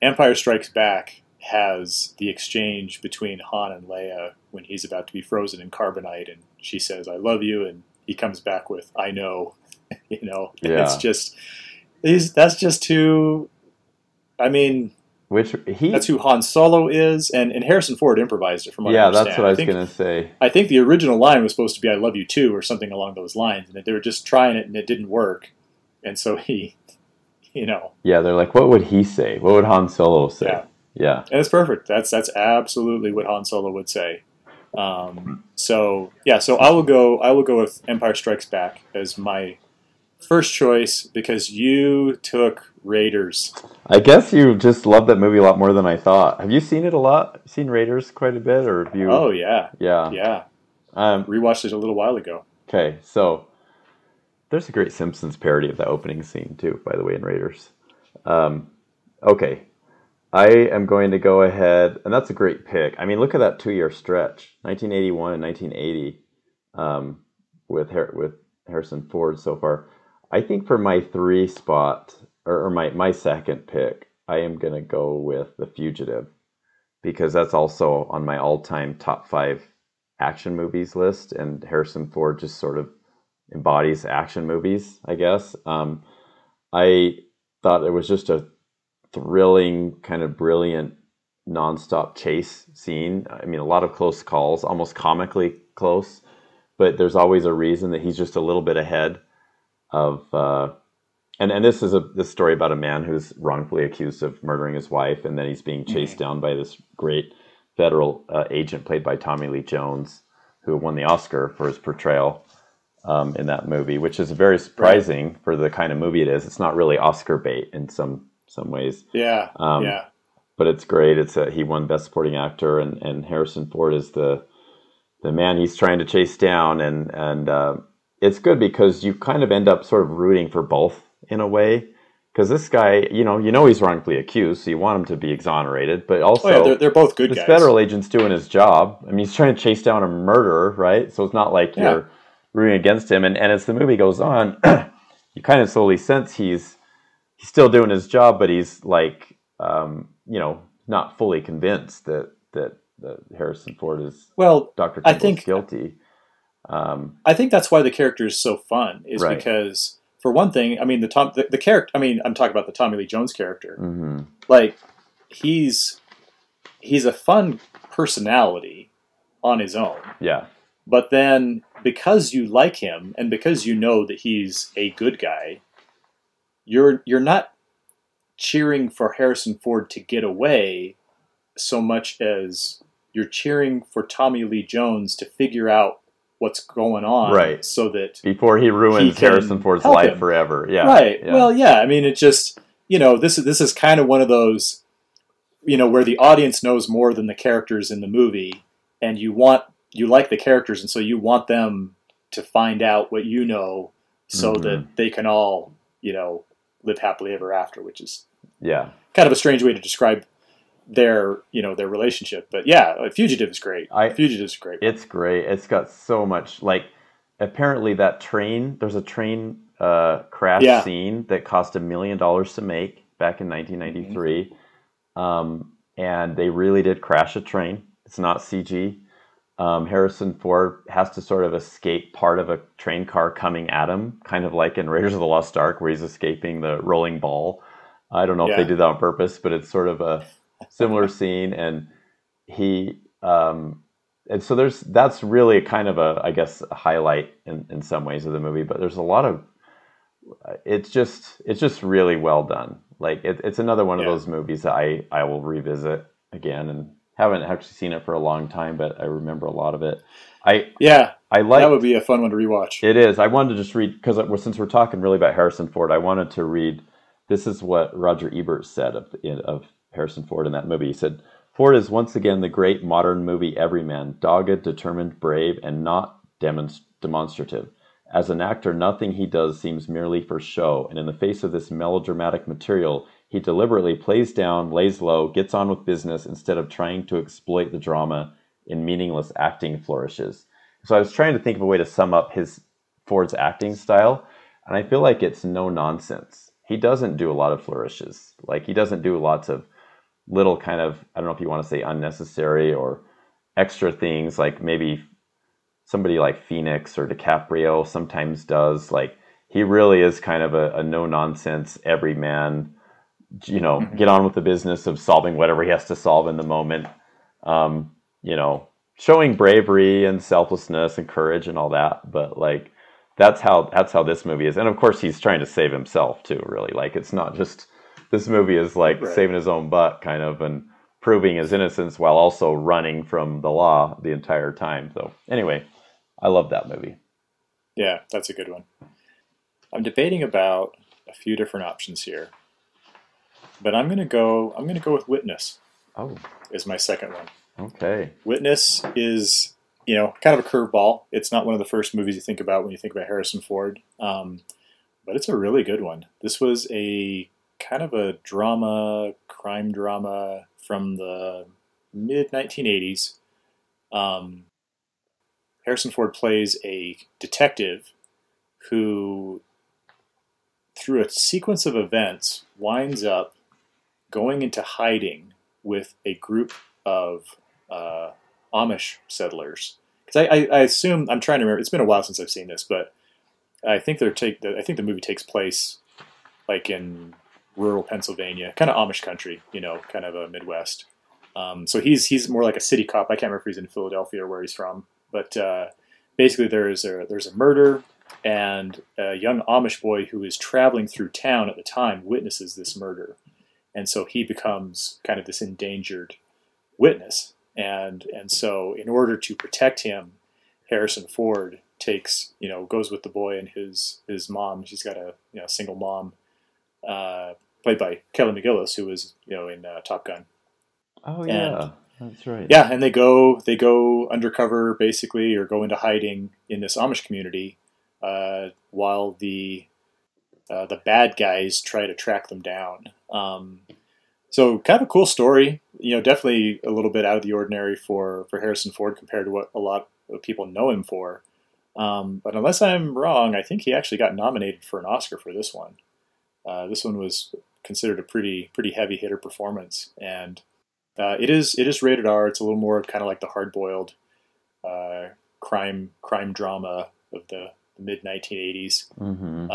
Empire Strikes Back has the exchange between Han and Leia when he's about to be frozen in carbonite, and she says, "I love you," and he comes back with, "I know." you know, Yeah. it's just he's that's just who. I mean, Which he that's who Han Solo is, and, and Harrison Ford improvised it from what I yeah, understand. that's what I was think, gonna say. I think the original line was supposed to be "I love you too" or something along those lines, and they were just trying it and it didn't work, and so he, you know, Yeah, they're like, what would he say? What would Han Solo say? Yeah. Yeah. and it's perfect. That's that's absolutely what Han Solo would say. Um, so yeah, so I will go. I will go with Empire Strikes Back as my first choice because you took Raiders. I guess you just love that movie a lot more than I thought. Have you seen it a lot? Seen Raiders quite a bit, or have you? Oh yeah, yeah. yeah. Um, Rewatched it a little while ago. okay, so there's a great Simpsons parody of that opening scene too, by the way, in Raiders. Um, okay, I am going to go ahead, and that's a great pick. I mean, look at that two-year stretch, 1981 and 1980, um, with Har- with Harrison Ford so far. I think for my three spot or, or my my second pick, I am going to go with The Fugitive because that's also on my all-time top five action movies list, and Harrison Ford just sort of embodies action movies, I guess. Um, I thought it was just a thrilling, kind of brilliant, nonstop chase scene. I mean, a lot of close calls, almost comically close, but there's always a reason that he's just a little bit ahead of. Uh, and and this is a this story about a man who's wrongfully accused of murdering his wife, and then he's being chased down by this great federal uh, agent played by Tommy Lee Jones, who won the Oscar for his portrayal um, in that movie, which is very surprising for the kind of movie it is. It's not really Oscar bait in some some ways, Yeah, Um, yeah, but it's great. It's a, he won Best Supporting Actor, and, and Harrison Ford is the the man he's trying to chase down, and and uh, it's good because you kind of end up sort of rooting for both in a way. Because this guy, you know, you know he's wrongfully accused, so you want him to be exonerated, but also oh yeah, they're, they're both good this guys. federal agent's doing his job. I mean, he's trying to chase down a murderer, right? So it's not like Yeah. you're rooting against him. And, and as the movie goes on, you kind of slowly sense he's he's still doing his job, but he's like, um, you know, not fully convinced that that, that Harrison Ford is well, Dr. I think- guilty. Um, I think that's why the character is so fun. Is Right. because for one thing, I mean the Tom the, the character. I mean, I'm talking about the Tommy Lee Jones character. mhm. Like he's he's a fun personality on his own. Yeah, But then, because you like him and because you know that he's a good guy, you're you're not cheering for Harrison Ford to get away so much as you're cheering for Tommy Lee Jones to figure out what's going on, Right. So that before he ruins He Harrison Ford's life him. forever. Yeah, right. yeah. Well, yeah. I mean, it just you know this is this is kind of one of those you know where the audience knows more than the characters in the movie, and you want you like the characters, and so you want them to find out what you know, so Mhm. that they can all you know live happily ever after, which is yeah. kind of a strange way to describe their you know their relationship. But yeah, Fugitive is great. I- Fugitive is great. It's great. It's got so much like apparently that train there's a train uh, crash Yeah. scene that cost a million dollars to make back in 1993. Um, and they really did crash a train. It's not CG. Um, Harrison Ford has to sort of escape part of a train car coming at him, kind of like in Raiders of the Lost Ark, where he's escaping the rolling ball. I don't know if they did that on purpose, but it's sort of a similar scene. And he, um, and so there's that's really kind of a, I guess, a highlight in, in some ways of the movie. But there's a lot of, it's just it's just really well done. Like it, it's another one of those movies that I I will revisit again and haven't actually seen it for a long time, but I remember a lot of it. I yeah, I like that would be a fun one to rewatch. it is. I wanted to just read because since we're talking really about Harrison Ford, I wanted to read. This is what Roger Ebert said of of Harrison Ford in that movie. He said, "Ford is once again the great modern movie everyman, dogged, determined, brave, and not demonst- demonstrative. As an actor, nothing he does seems merely for show, and in the face of this melodramatic material, he deliberately plays down, lays low, gets on with business instead of trying to exploit the drama in meaningless acting flourishes." So I was trying to think of a way to sum up his Ford's acting style. and I feel like it's no nonsense. He doesn't do a lot of flourishes. Like he doesn't do lots of little kind of I don't know if you want to say unnecessary or extra things like maybe somebody like Phoenix or DiCaprio sometimes does. Like he really is kind of a, a no nonsense everyman. You know, mm-hmm. get on with the business of solving whatever he has to solve in the moment. Um, you know, showing bravery and selflessness and courage and all that. But like that's how that's how this movie is. And of course, he's trying to save himself too. Really, like it's not just this movie is like right. saving his own butt, kind of, and proving his innocence while also running from the law the entire time. So anyway, I love that movie. Yeah, that's a good one. I'm debating about a few different options here, but I'm gonna go. I'm gonna go with Witness. Oh, is my second one. Okay. Witness is you know kind of a curveball. It's not one of the first movies you think about when you think about Harrison Ford, um, but it's a really good one. This was a kind of a drama, crime drama from the mid 1980s. Um, Harrison Ford plays a detective who, through a sequence of events, winds up going into hiding with a group of uh, Amish settlers. Because I, I, I, assume I'm trying to remember. It's been a while since I've seen this, but I think they're take. I think the movie takes place like in rural Pennsylvania, kind of Amish country, you know, kind of a Midwest. Um, so he's he's more like a city cop. I can't remember if he's in Philadelphia or where he's from, but uh, basically there's a there's a murder, and a young Amish boy who is traveling through town at the time witnesses this murder, and so he becomes kind of this endangered witness, and and so in order to protect him, Harrison Ford takes you know goes with the boy and his his mom. She's got a you know single mom. Uh, played by Kelly McGillis, who was you know in uh, Top Gun. Oh yeah, and, that's right. Yeah, and they go they go undercover basically, or go into hiding in this Amish community, uh, while the uh, the bad guys try to track them down. Um, so kind of a cool story. You know, definitely a little bit out of the ordinary for for Harrison Ford compared to what a lot of people know him for. Um, but unless I'm wrong, I think he actually got nominated for an Oscar for this one. Uh, this one was considered a pretty pretty heavy hitter performance, and uh, it is it is rated R. It's a little more kind of like the hard boiled uh, crime crime drama of the, the mid 1980s. Mm-hmm.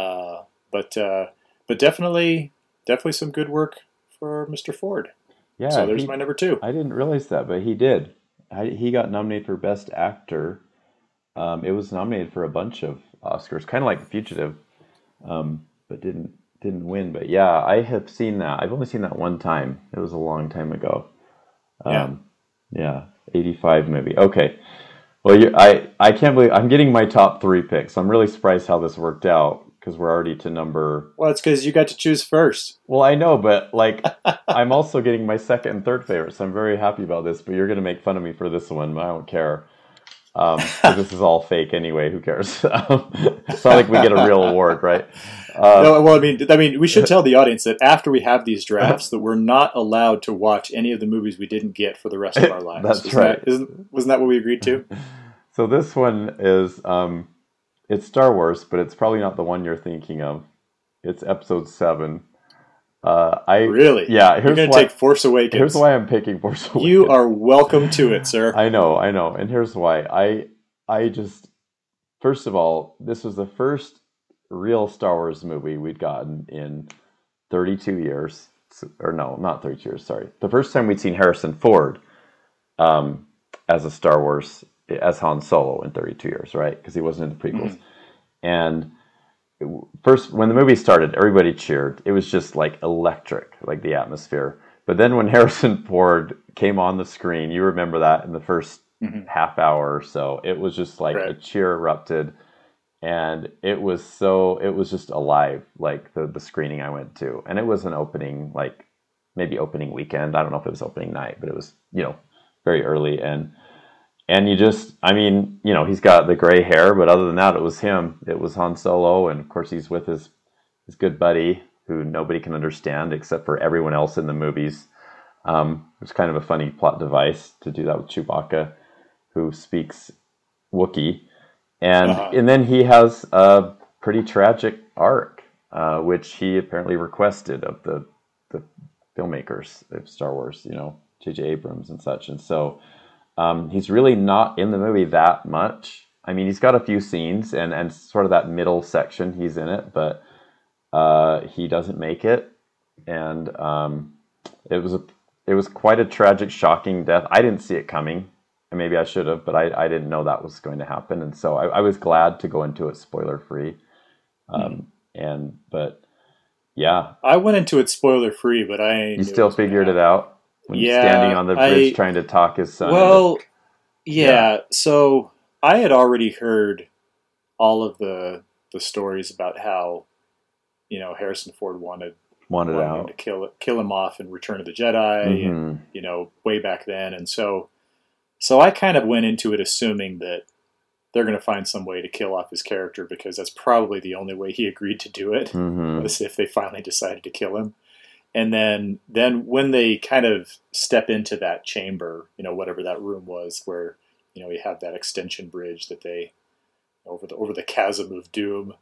But uh, but definitely definitely some good work for Mr. Ford. Yeah, so there's he, my number two. I didn't realize that, but he did. I, he got nominated for Best Actor. Um, it was nominated for a bunch of Oscars, kind of like The Fugitive, um, but didn't didn't win, but yeah, I have seen that. I've only seen that one time. It was a long time ago. Um, yeah. Yeah, 85 maybe. Okay. Well, I I can't believe I'm getting my top three picks. I'm really surprised how this worked out because we're already to number. Well, it's because you got to choose first. Well, I know, but like I'm also getting my second and third favorites. So I'm very happy about this. But you're going to make fun of me for this one. I don't care. Um, this is all fake anyway. Who cares? it's not like we get a real award, right? Uh, no, well, I mean, I mean, we should tell the audience that after we have these drafts, that we're not allowed to watch any of the movies we didn't get for the rest of our lives. That's isn't right. That, isn't wasn't that what we agreed to? so this one is um, it's Star Wars, but it's probably not the one you're thinking of. It's Episode Seven. Uh, I really, yeah. Here's You're gonna why, take Force Awakens. Here's why I'm picking Force Awakens. You are welcome to it, sir. I know, I know, and here's why. I, I just, first of all, this was the first real Star Wars movie we'd gotten in 32 years, or no, not 32 years. Sorry, the first time we'd seen Harrison Ford um, as a Star Wars as Han Solo in 32 years, right? Because he wasn't in the prequels, mm-hmm. and first when the movie started, everybody cheered. It was just like electric, like the atmosphere. But then when Harrison Ford came on the screen, you remember that in the 1st mm-hmm. half hour or so, it was just like right. a cheer erupted, and it was so it was just alive, like the the screening I went to, and it was an opening like maybe opening weekend. I don't know if it was opening night, but it was you know very early and and you just i mean you know he's got the gray hair but other than that it was him it was han solo and of course he's with his his good buddy who nobody can understand except for everyone else in the movies um, it's kind of a funny plot device to do that with chewbacca who speaks wookiee and uh-huh. and then he has a pretty tragic arc, uh, which he apparently requested of the the filmmakers of Star Wars, you know, J.J. Abrams and such. And so um, he's really not in the movie that much. I mean, he's got a few scenes and and sort of that middle section he's in it, but uh, he doesn't make it. And um, it was a it was quite a tragic, shocking death. I didn't see it coming. And maybe I should have, but I, I didn't know that was going to happen. And so I, I was glad to go into it spoiler free. Um, mm And, but yeah. I went into it spoiler free, but I. You still figured it out? When yeah, standing on the bridge I, trying to talk his son. Well, yeah, yeah. So I had already heard all of the the stories about how, you know, Harrison Ford wanted wanted, wanted out to kill kill him off in Return of the Jedi, mm-hmm. and you know, way back then, and so so I kind of went into it assuming that they're going to find some way to kill off his character because that's probably the only way he agreed to do it mm-hmm. was if they finally decided to kill him. And then then when they kind of step into that chamber, you know, whatever that room was where, you know, we have that extension bridge that they over the over the chasm of doom.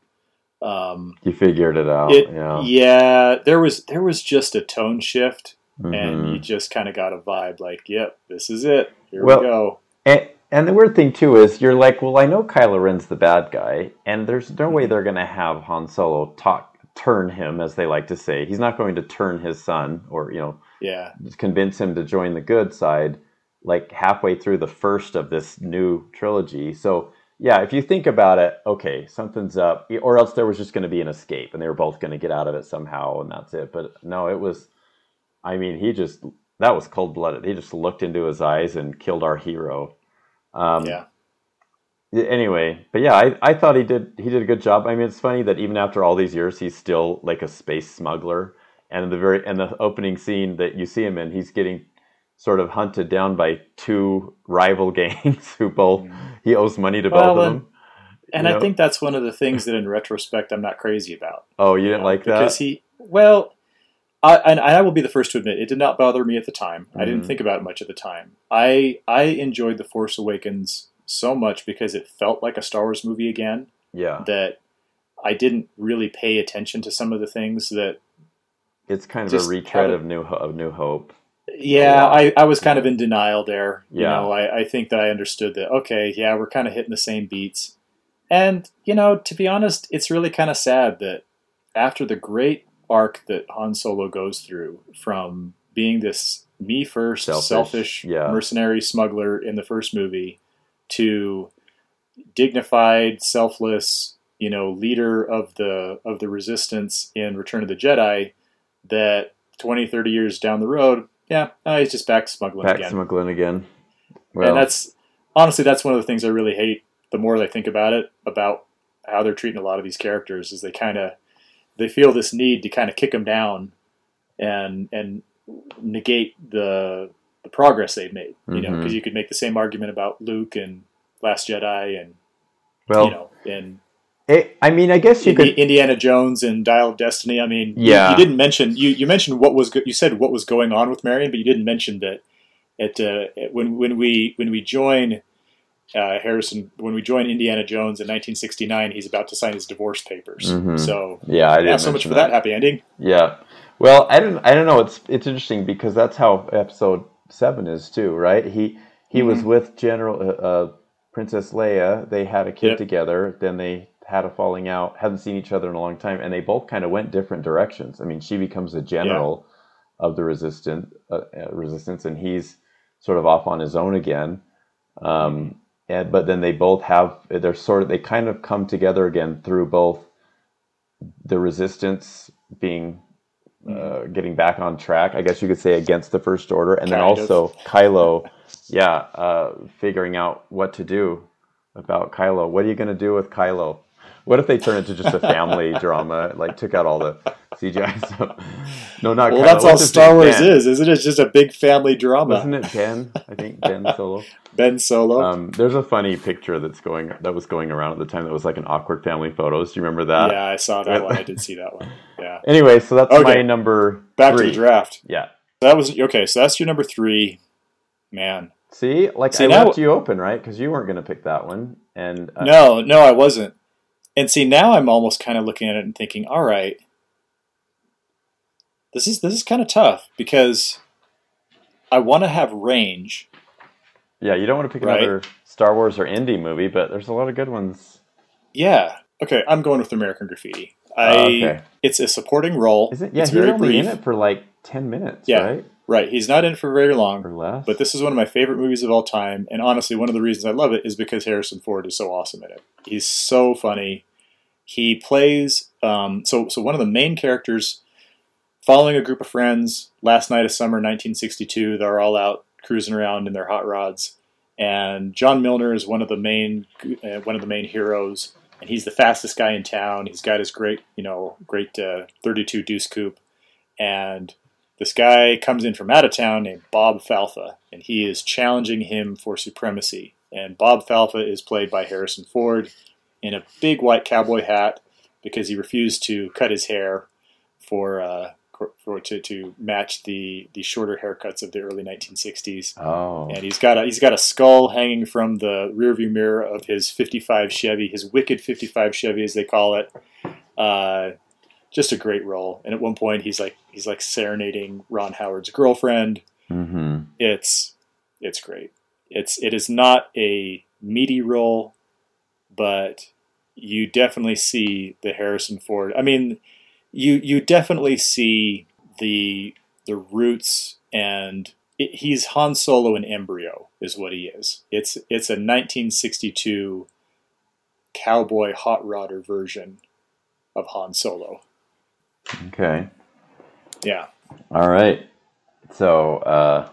Um, you figured it out. It, yeah. yeah, there was there was just a tone shift mm-hmm. and you just kind of got a vibe like, yep, this is it. Here well, we go. And, and the weird thing too is you're like, well, I know Kylo Ren's the bad guy, and there's no way they're going to have Han Solo talk turn him, as they like to say. He's not going to turn his son or you know, yeah, convince him to join the good side. Like halfway through the first of this new trilogy, so yeah, if you think about it, okay, something's up, or else there was just going to be an escape, and they were both going to get out of it somehow, and that's it. But no, it was. I mean, he just that was cold blooded. He just looked into his eyes and killed our hero. Um, yeah. Anyway, but yeah, I, I thought he did he did a good job. I mean, it's funny that even after all these years, he's still like a space smuggler. And the very and the opening scene that you see him in, he's getting sort of hunted down by two rival gangs who both he owes money to well, both of them. And, I know? think that's one of the things that, in retrospect, I'm not crazy about. Oh, you, you didn't know? like that because he well, I, and I will be the first to admit it did not bother me at the time. Mm-hmm. I didn't mm-hmm. think about it much at the time. I I enjoyed the Force Awakens so much because it felt like a Star Wars movie again. Yeah. That I didn't really pay attention to some of the things that. It's kind of a retread of New of New Hope. Yeah, I, I was kind of in denial there. Yeah. You know, I, I think that I understood that. Okay, yeah, we're kind of hitting the same beats, and you know, to be honest, it's really kind of sad that after the great arc that Han Solo goes through from being this me first, selfish, selfish yeah. mercenary smuggler in the first movie to dignified, selfless, you know, leader of the of the resistance in Return of the Jedi that 20, 30 years down the road, yeah, oh, he's just back smuggling again. back again. smuggling again. Well, and that's honestly that's one of the things I really hate the more I think about it about how they're treating a lot of these characters is they kind of they feel this need to kind of kick them down and and negate the the progress they've made. You mm-hmm. know, because you could make the same argument about Luke and Last Jedi and well, you know, and it, I mean, I guess you Indi- could Indiana Jones and Dial of Destiny. I mean, yeah. You, you, didn't mention you, you mentioned what was go- you said what was going on with Marion, but you didn't mention that at, uh, when when we when we join uh, Harrison when we join Indiana Jones in 1969, he's about to sign his divorce papers. Mm-hmm. So yeah, I yeah, so much for that. that happy ending. Yeah. Well, I don't I don't know. It's it's interesting because that's how episode seven is too, right? He he mm-hmm. was with General uh, uh, Princess Leia. They had a kid yep. together. Then they had a falling out. Hadn't seen each other in a long time, and they both kind of went different directions. I mean, she becomes a general yeah. of the resistant uh, uh, resistance, and he's sort of off on his own again. Um, and but then they both have they're sort of they kind of come together again through both the resistance being uh, mm-hmm. getting back on track, I guess you could say, against the First Order, and kind then also of. Kylo, yeah, uh, figuring out what to do about Kylo. What are you going to do with Kylo? What if they turn it to just a family drama? Like took out all the CGI stuff. No, not. Well, Kylo. that's all Star Wars ben? is, isn't it? It's just a big family drama. Isn't it Ben? I think Ben Solo. ben Solo. Um, there's a funny picture that's going that was going around at the time that was like an awkward family photos. Do you remember that? Yeah, I saw that one. I did see that one. Yeah. Anyway, so that's okay. my number. Back three. to the draft. Yeah. That was okay. So that's your number three. Man. See, like See, I now, left you open, right? Because you weren't going to pick that one, and uh, no, no, I wasn't. And see, now I'm almost kind of looking at it and thinking, all right, this is this is kind of tough because I want to have range. Yeah, you don't want to pick Right. another Star Wars or indie movie, but there's a lot of good ones. Yeah. Okay, I'm going with American Graffiti. I Oh, okay. it's a supporting role. Is it? Yeah, it's he's only brief. in it for like ten minutes, Yeah. right? Right. He's not in for very long. Or less. But this is one of my favorite movies of all time, and honestly, one of the reasons I love it is because Harrison Ford is so awesome in it. He's so funny. He plays um, so so one of the main characters, following a group of friends last night of summer 1962. They're all out cruising around in their hot rods, and John Milner is one of the main uh, one of the main heroes, and he's the fastest guy in town. He's got his great you know great uh, 32 Deuce Coupe, and this guy comes in from out of town named Bob Falfa, and he is challenging him for supremacy. And Bob Falfa is played by Harrison Ford in a big white cowboy hat because he refused to cut his hair for uh, for to, to match the the shorter haircuts of the early 1960s. oh, And he's got a he's got a skull hanging from the rearview mirror of his '55 Chevy, his wicked '55 Chevy, as they call it. Uh, just a great role. And at one point, he's like he's like serenading Ron Howard's girlfriend. hmm It's it's great. It's it is not a meaty role, but you definitely see the Harrison Ford. I mean, you you definitely see the the roots and it, he's Han Solo in embryo is what he is. It's it's a 1962 cowboy hot rodder version of Han Solo. Okay. Yeah. All right. So, uh,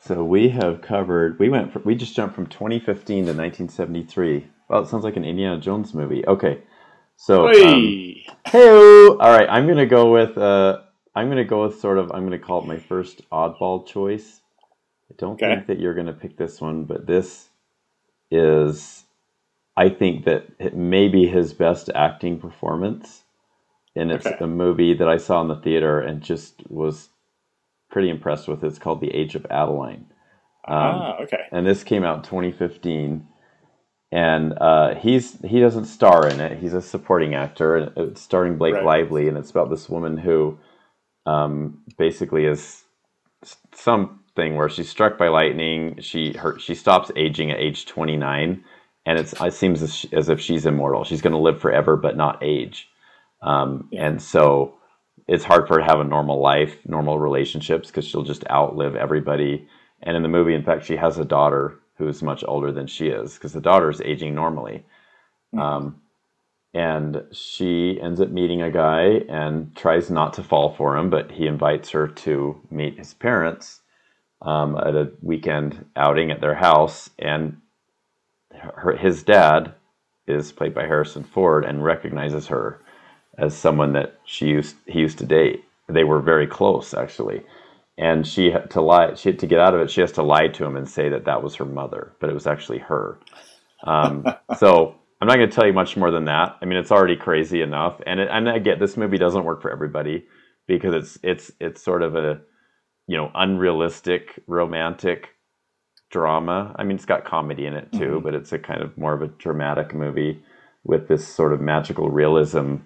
so we have covered. We went. we just jumped from 2015 to 1973. Well, it sounds like an Indiana Jones movie. Okay. So, um, Hey. hey. All right. I'm gonna go with. Uh, I'm gonna go with sort of. I'm gonna call it my first oddball choice. I don't Okay. think that you're gonna pick this one, but this is. I think that it may be his best acting performance, and it's Okay. a movie that I saw in the theater and just was pretty impressed with. It's called The Age of Adaline. Um, ah, okay. and this came out in 2015 and uh, he's he doesn't star in it. He's a supporting actor and it's starring blake Right. lively and it's about this woman who um, basically is something where she's struck by lightning. She her she stops aging at age 29 and it's it seems as, as if she's immortal. She's going to live forever but not age. Um, and so it's hard for her to have a normal life normal relationships because she'll just outlive everybody. And in the movie, in fact, she has a daughter who is much older than she is because the daughter is aging normally. Um, and she ends up meeting a guy and tries not to fall for him, but he invites her to meet his parents um, at a weekend outing at their house. And her, his dad is played by Harrison Ford and recognizes her as someone that she used he used to date. They were very close, actually and she had to lie she had to get out of it she has to lie to him and say that that was her mother but it was actually her. Um, so i'm not going to tell you much more than that. I mean it's already crazy enough. And it, and i get this movie doesn't work for everybody because it's it's it's sort of a you know unrealistic romantic drama. I mean it's got comedy in it too Mhm. but it's a kind of more of a dramatic movie with this sort of magical realism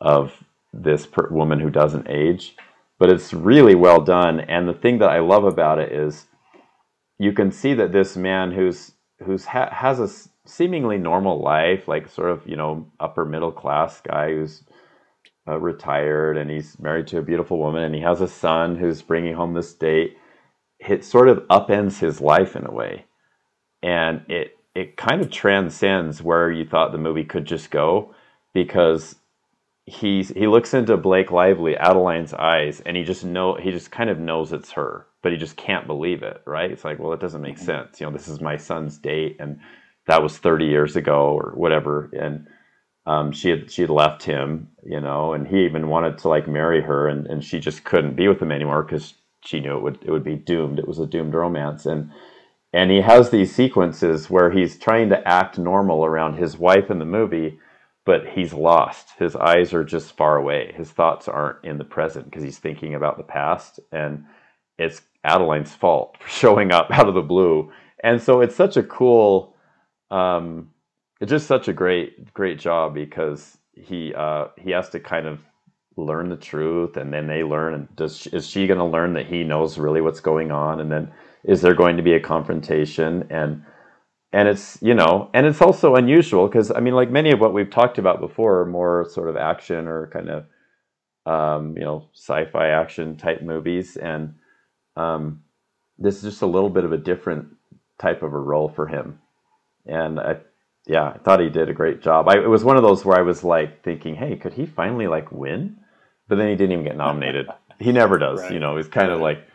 of this per- woman who doesn't age but it's really well done. And the thing that I love about it is you can see that this man who's who's ha- has a seemingly normal life, like sort of you know upper middle class guy who's uh, retired and he's married to a beautiful woman and he has a son who's bringing home this date. It sort of upends his life in a way, and it it kind of transcends where you thought the movie could just go because he's he looks into Blake Lively, Adaline's eyes, and he just know he just kind of knows it's her, but he just can't believe it, right? It's like, well, it doesn't make sense. You know, this is my son's date, and that was 30 years ago or whatever, and um, she had she had left him, you know, and he even wanted to like marry her, and and she just couldn't be with him anymore because she knew it would it would be doomed. It was a doomed romance, and and he has these sequences where he's trying to act normal around his wife in the movie but he's lost. His eyes are just far away. His thoughts aren't in the present because he's thinking about the past. And it's Adaline's fault for showing up out of the blue. And so it's such a cool um, it's just such a great great job because he uh, he has to kind of learn the truth, and then they learn. And does is she going to learn that he knows really what's going on, and then is there going to be a confrontation and and it's you know and it's also unusual because i mean like many of what we've talked about before are more sort of action or kind of um, you know sci-fi action type movies. And um, this is just a little bit of a different type of a role for him. And i yeah i thought he did a great job. I, it was one of those where i was like thinking hey could he finally like win? But then he didn't even get nominated. He never does Right. you know? He's kind of like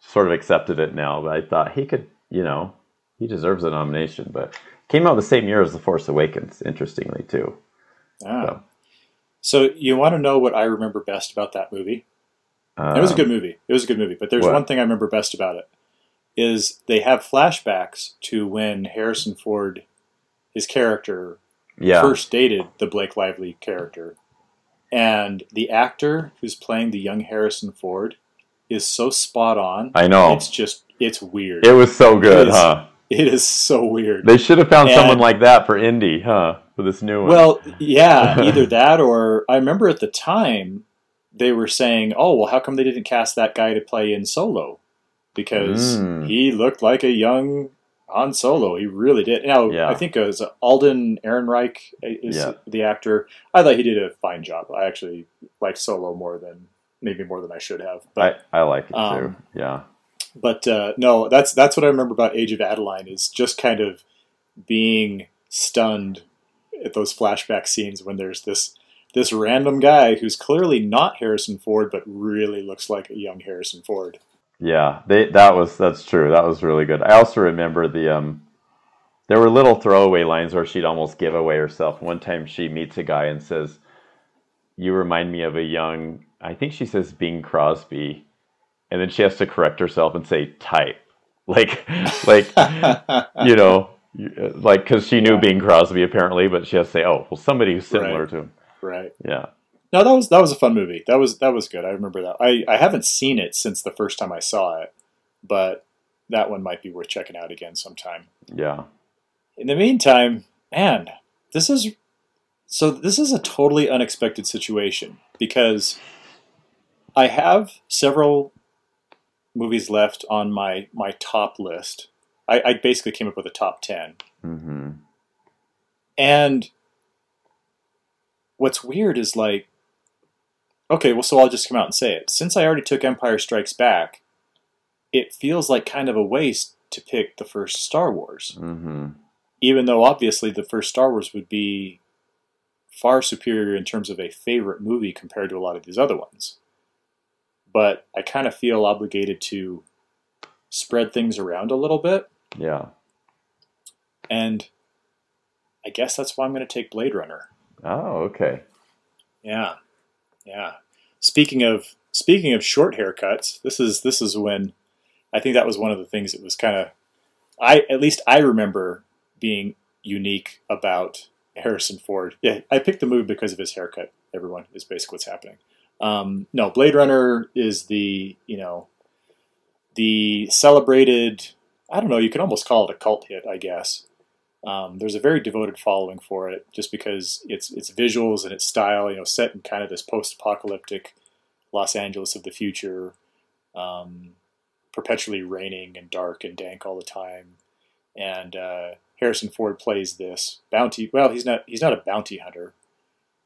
sort of accepted it now. But i thought he could you know he deserves a nomination but came out the same year as the force awakens interestingly too Ah. So. So you want to know what I remember best about that movie? It was a Um, good movie. It was a good movie. But there's What? one thing I remember best about it is they have flashbacks to when Harrison Ford, his character, yeah first dated the Blake Lively character, and the actor who's playing the young Harrison Ford is so spot on. i know It's just it's weird. it was so good It is. huh it is so weird. they should have found And- someone like that for indy huh for this new one Well, yeah, either that or I remember at the time they were saying, "Oh, well, how come they didn't cast that guy to play in Solo?" Because Mm. he looked like a young Han Solo. He really did. Now, Yeah. I think it was Alden Ehrenreich is Yeah. the actor. I thought he did a fine job. I actually liked Solo more than maybe more than I should have. But I, I like it Um, too yeah but uh, no, that's that's what I remember about Age of Adaline is just kind of being stunned at those flashback scenes when there's this this random guy who's clearly not Harrison Ford but really looks like a young Harrison Ford. Yeah, they that was that's true. That was really good. I also remember the um there were little throwaway lines where she'd almost give away herself. One time she meets a guy and says, "You remind me of a young," I think she says Bing Crosby, and then she has to correct herself and say type. Like like you know, uh, like cuz she knew Yeah. Bing Crosby apparently, but she has to say, "Oh, well somebody who's similar Right. to him." right. Yeah. No, that was that was a fun movie. That was that was good. I remember that. I, I haven't seen it since the first time I saw it, but that one might be worth checking out again sometime. Yeah. In the meantime, man, this is so this is a totally unexpected situation because I have several movies left on my my top list. I, I basically came up with a top ten. Mhm. And what's weird is like, okay, well, so I'll just come out and say it. Since I already took Empire Strikes Back, it feels like kind of a waste to pick the first Star Wars, Mhm. even though obviously the first Star Wars would be far superior in terms of a favorite movie compared to a lot of these other ones. But I kind of feel obligated to spread things around a little bit. Yeah. And I guess that's why I'm going to take Blade Runner. Oh, okay. Yeah, yeah. Speaking of speaking of short haircuts, this is this is when I think that was one of the things that was kind of I at least I remember being unique about Harrison Ford. Yeah, I picked the movie because of his haircut. Everyone is basically what's happening. Um, no, Blade Runner is the you know the celebrated. I don't know. You could almost call it a cult hit, I guess. Um, there's a very devoted following for it, just because its its visuals and its style, you know, set in kind of this post-apocalyptic Los Angeles of the future, um, perpetually raining and dark and dank all the time. And uh, Harrison Ford plays this bounty. Well, he's not he's not a bounty hunter.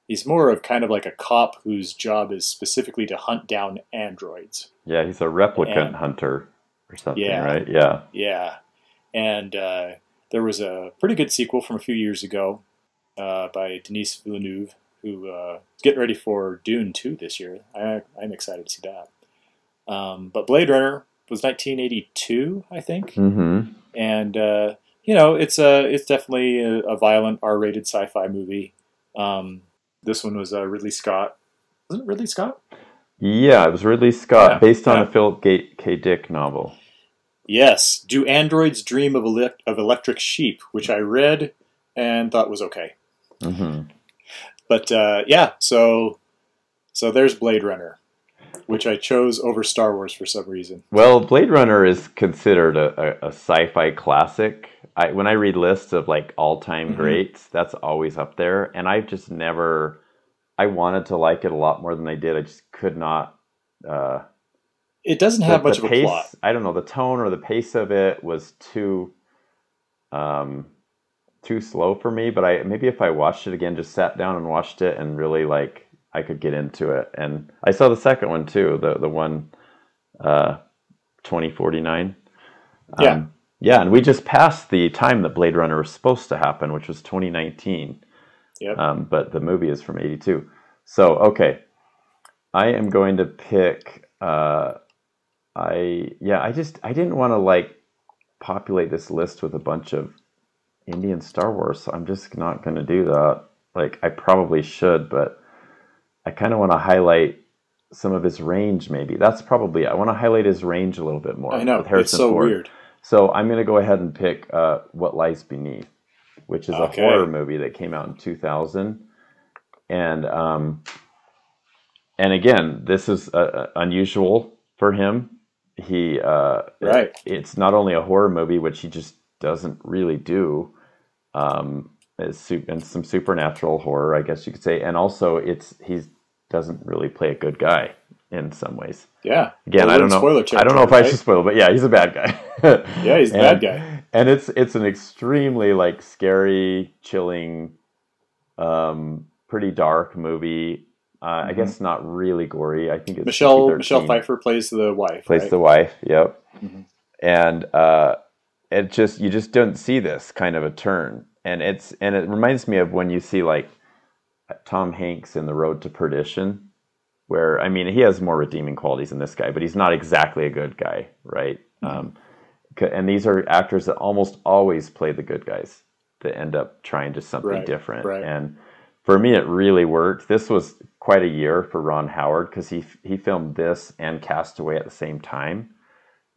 He's more of kind of like a cop whose job is specifically to hunt down androids. Yeah, he's a replicant And- hunter or something, Yeah. right? Yeah. Yeah, and uh, there was a pretty good sequel from a few years ago uh, by Denis Villeneuve, who uh, is getting ready for Dune 2 this year. I, I'm excited to see that. Um, but Blade Runner was 1982, I think, Mm-hmm. and uh, you know it's a it's definitely a, a violent R-rated sci-fi movie. Um, this one was uh, Ridley Scott. Wasn't it Ridley Scott? Yeah, it was Ridley Scott, Yeah, based on yeah. a Philip K. Dick novel. Yes. Do androids dream of, elec of electric sheep? Which I read and thought was okay. hmm But uh, yeah, so so there's Blade Runner, which I chose over Star Wars for some reason. Well, Blade Runner is considered a, a, a sci-fi classic. I when I read lists of like all time Mhm. greats, that's always up there. And I've just never. I wanted to like it a lot more than I did. I just could not. Uh, It doesn't the- have much the of a pace, plot. I don't know. The tone or the pace of it was too, um, too slow for me. But I maybe if I watched it again, just sat down and watched it, and really like I could get into it. And I saw the second one too. The the one, uh, twenty forty nine. Yeah. Yeah, and we just passed the time that Blade Runner was supposed to happen, which was 2019. Yep. Um, but the movie is from 82. So, okay. I am going to pick uh, I yeah, I just I didn't want to like populate this list with a bunch of Indian Star Wars, so I'm just not going to do that. Like I probably should, but I kind of want to highlight some of his range maybe. That's probably I want to highlight his range a little bit more. I know. It's so Ford. weird. So I'm going to go ahead and pick uh, What Lies Beneath, which is Okay. a horror movie that came out in 2000. And um, and again, this is uh, uh, unusual for him. He uh, Right. it's not only a horror movie, which he just doesn't really do. Um, and some supernatural horror, I guess you could say, and also it's he doesn't really play a good guy in some ways. Yeah. Again, Well, I don't know. spoiler I don't know if territory, I should spoil, but yeah, he's a bad guy. Yeah, he's a bad guy. and it's it's an extremely like scary, chilling, um, pretty dark movie. Uh, I Mhm. guess not really gory. I think it's Michelle PG-13. Michelle Pfeiffer plays the wife. plays right? the wife. Yep, Mhm. and uh, it just you just don't see this kind of a turn, and it's and it reminds me of when you see like Tom Hanks in The Road to Perdition, where I mean he has more redeeming qualities than this guy, but he's not exactly a good guy, right? Mm-hmm. Um, and these are actors that almost always play the good guys that end up trying just something Right, different. right. And for me, it really worked. This was quite a year for Ron Howard because he he filmed this and Castaway at the same time.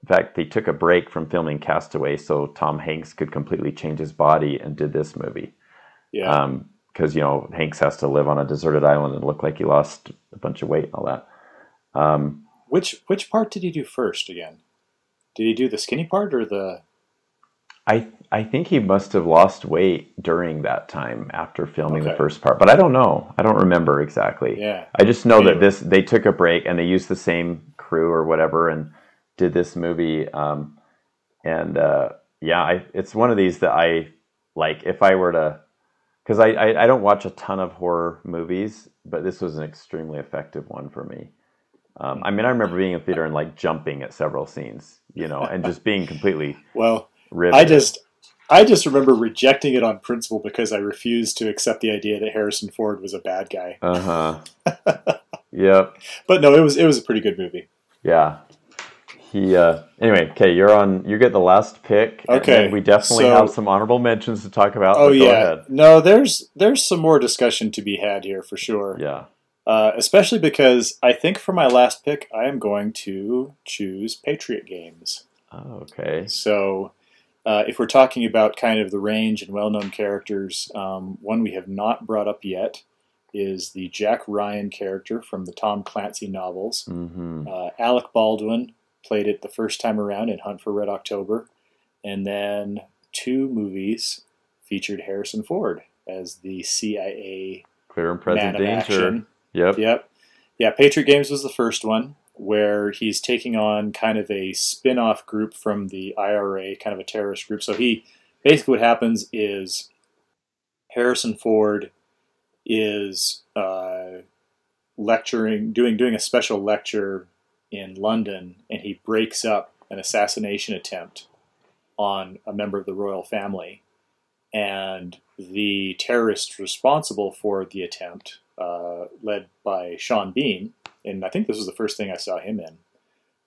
In fact, they took a break from filming Castaway so Tom Hanks could completely change his body and did this movie Yeah. Because you know Hanks has to live on a deserted island and look like he lost a bunch of weight and all that. Um, which which part did he do first again? Did he do the skinny part or the? I I think he must have lost weight during that time after filming the first part, but I don't know. I don't remember exactly. Yeah. I just know that this they took a break and they used the same crew or whatever and did this movie. Um, and uh, yeah, I, it's one of these that I like. If I were to, because I, I I don't watch a ton of horror movies, but this was an extremely effective one for me. Um, I mean, I remember being in theater and like jumping at several scenes, you know, and just being completely Well, riveted. I just I just remember rejecting it on principle because I refused to accept the idea that Harrison Ford was a bad guy. uh huh. yep. But no, it was it was a pretty good movie. Yeah. He uh anyway, okay, you're on you get the last pick. Okay, we definitely so- have some honorable mentions to talk about. Oh yeah, ahead. no, there's there's some more discussion to be had here for sure. Yeah. Uh, especially because I think for my last pick, I am going to choose Patriot Games. Oh, okay. So, uh, if we're talking about kind of the range and well-known characters, um, one we have not brought up yet is the Jack Ryan character from the Tom Clancy novels. Mm-hmm. Uh, Alec Baldwin played it the first time around in Hunt for Red October, and then two movies featured Harrison Ford as the CIA Clear and present man of danger. action. Yep. Yep. Yeah, Patriot Games was the first one where he's taking on kind of a spin off group from the IRA, kind of a terrorist group. So he basically what happens is Harrison Ford is uh, lecturing, doing doing a special lecture in London, and he breaks up an assassination attempt on a member of the royal family, and the terrorists responsible for the attempt, uh, led by Sean Bean, and I think this was the first thing I saw him in.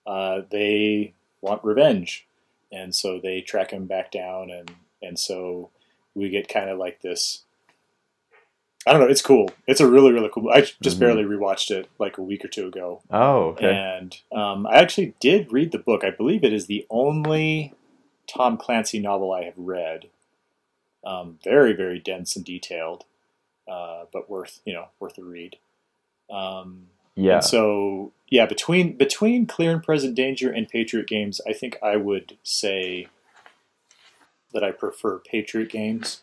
Uh, they want revenge, and so they track him back down, and and so we get kind of like this. I don't know. It's cool. It's a really really cool. I just Mhm. barely rewatched it like a week or two ago, Oh, okay. and um, I actually did read the book. I believe it is the only Tom Clancy novel I have read. Um, very, very dense and detailed, uh, but worth you know worth a read. Um, yeah. and so yeah, between between Clear and Present Danger and Patriot Games, I think I would say that I prefer Patriot Games.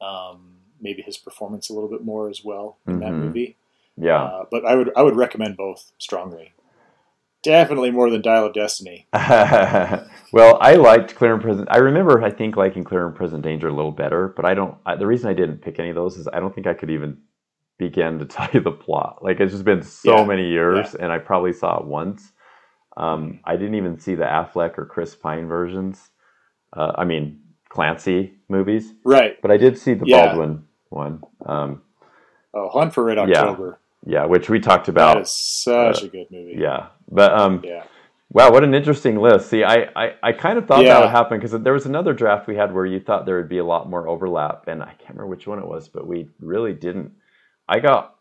Um, maybe his performance a little bit more as well in that Mhm. movie. Yeah. Uh, but I would I would recommend both strongly. Definitely more than Dial of Destiny. well, I liked Clear and Present. I remember, I think, liking Clear and Present Danger a little better. But I don't. I, the reason I didn't pick any of those is I don't think I could even begin to tell you the plot. Like it's just been so Yeah. many years, and I probably saw it once. Um, I didn't even see the Affleck or Chris Pine versions. Uh, I mean Clancy movies, Right. but I did see the Yeah. Baldwin one. Um, Oh, Hunt for Red October. yeah, yeah, which we talked about. is such a good movie. Yeah, but um, Yeah. Wow, what an interesting list. See, I, I, I kind of thought that would happen because there was another draft we had where you thought there would be a lot more overlap, and I can't remember which one it was, but we really didn't. I got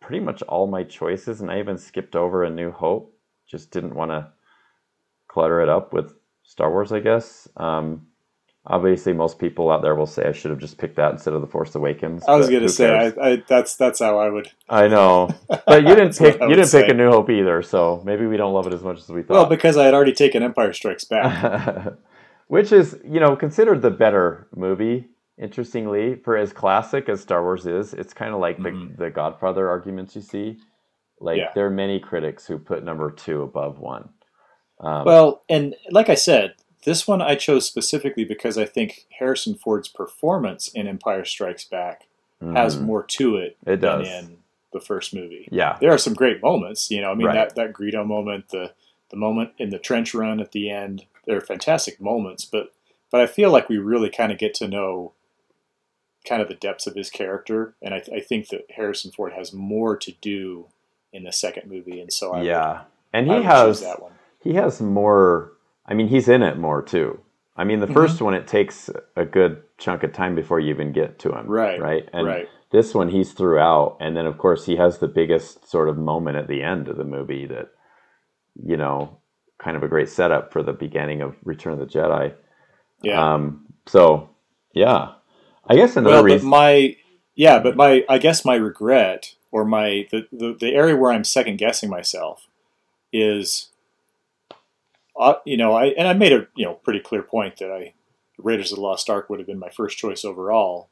pretty much all my choices, and I even skipped over A New Hope. Just didn't want to clutter it up with Star Wars, I guess. Um, obviously, most people out there will say I should have just picked that instead of The Force Awakens. I was gonna say? I, I that's that's how I would I know, but you didn't pick you didn't pick. A New Hope either, so maybe we don't love it as much as we thought. Well, because I had already taken Empire Strikes Back. Which is, you know, considered the better movie. Interestingly, for as classic as Star Wars is, it's kind of like Mhm. the the Godfather arguments you see. Like Yeah. there are many critics who put number two above one. Um, well, and like I said, this one I chose specifically because I think Harrison Ford's performance in Empire Strikes Back has mhm. more to it, It than does. in the first movie. yeah, There are some great moments, you know. I mean Right. that that Greedo moment, the the moment in the trench run at the end, they're fantastic moments. But but I feel like we really kind of get to know kind of the depths of his character, and I, I think that Harrison Ford has more to do in the second movie, and so I would- yeah, and he would has that one. he has more. I mean, he's in it more too. I mean, the Mhm. first one it takes a good chunk of time before you even get to him, Right, Right, and right. this one he's throughout and then of course he has the biggest sort of moment at the end of the movie that you know kind of a great setup for the beginning of return of the jedi Yeah. um so yeah i guess another well, reason my yeah, but my I guess my regret or my the, the, the area where I'm second guessing myself is, uh, you know, I and I made a you know pretty clear point that I Raiders of the Lost Ark would have been my first choice overall,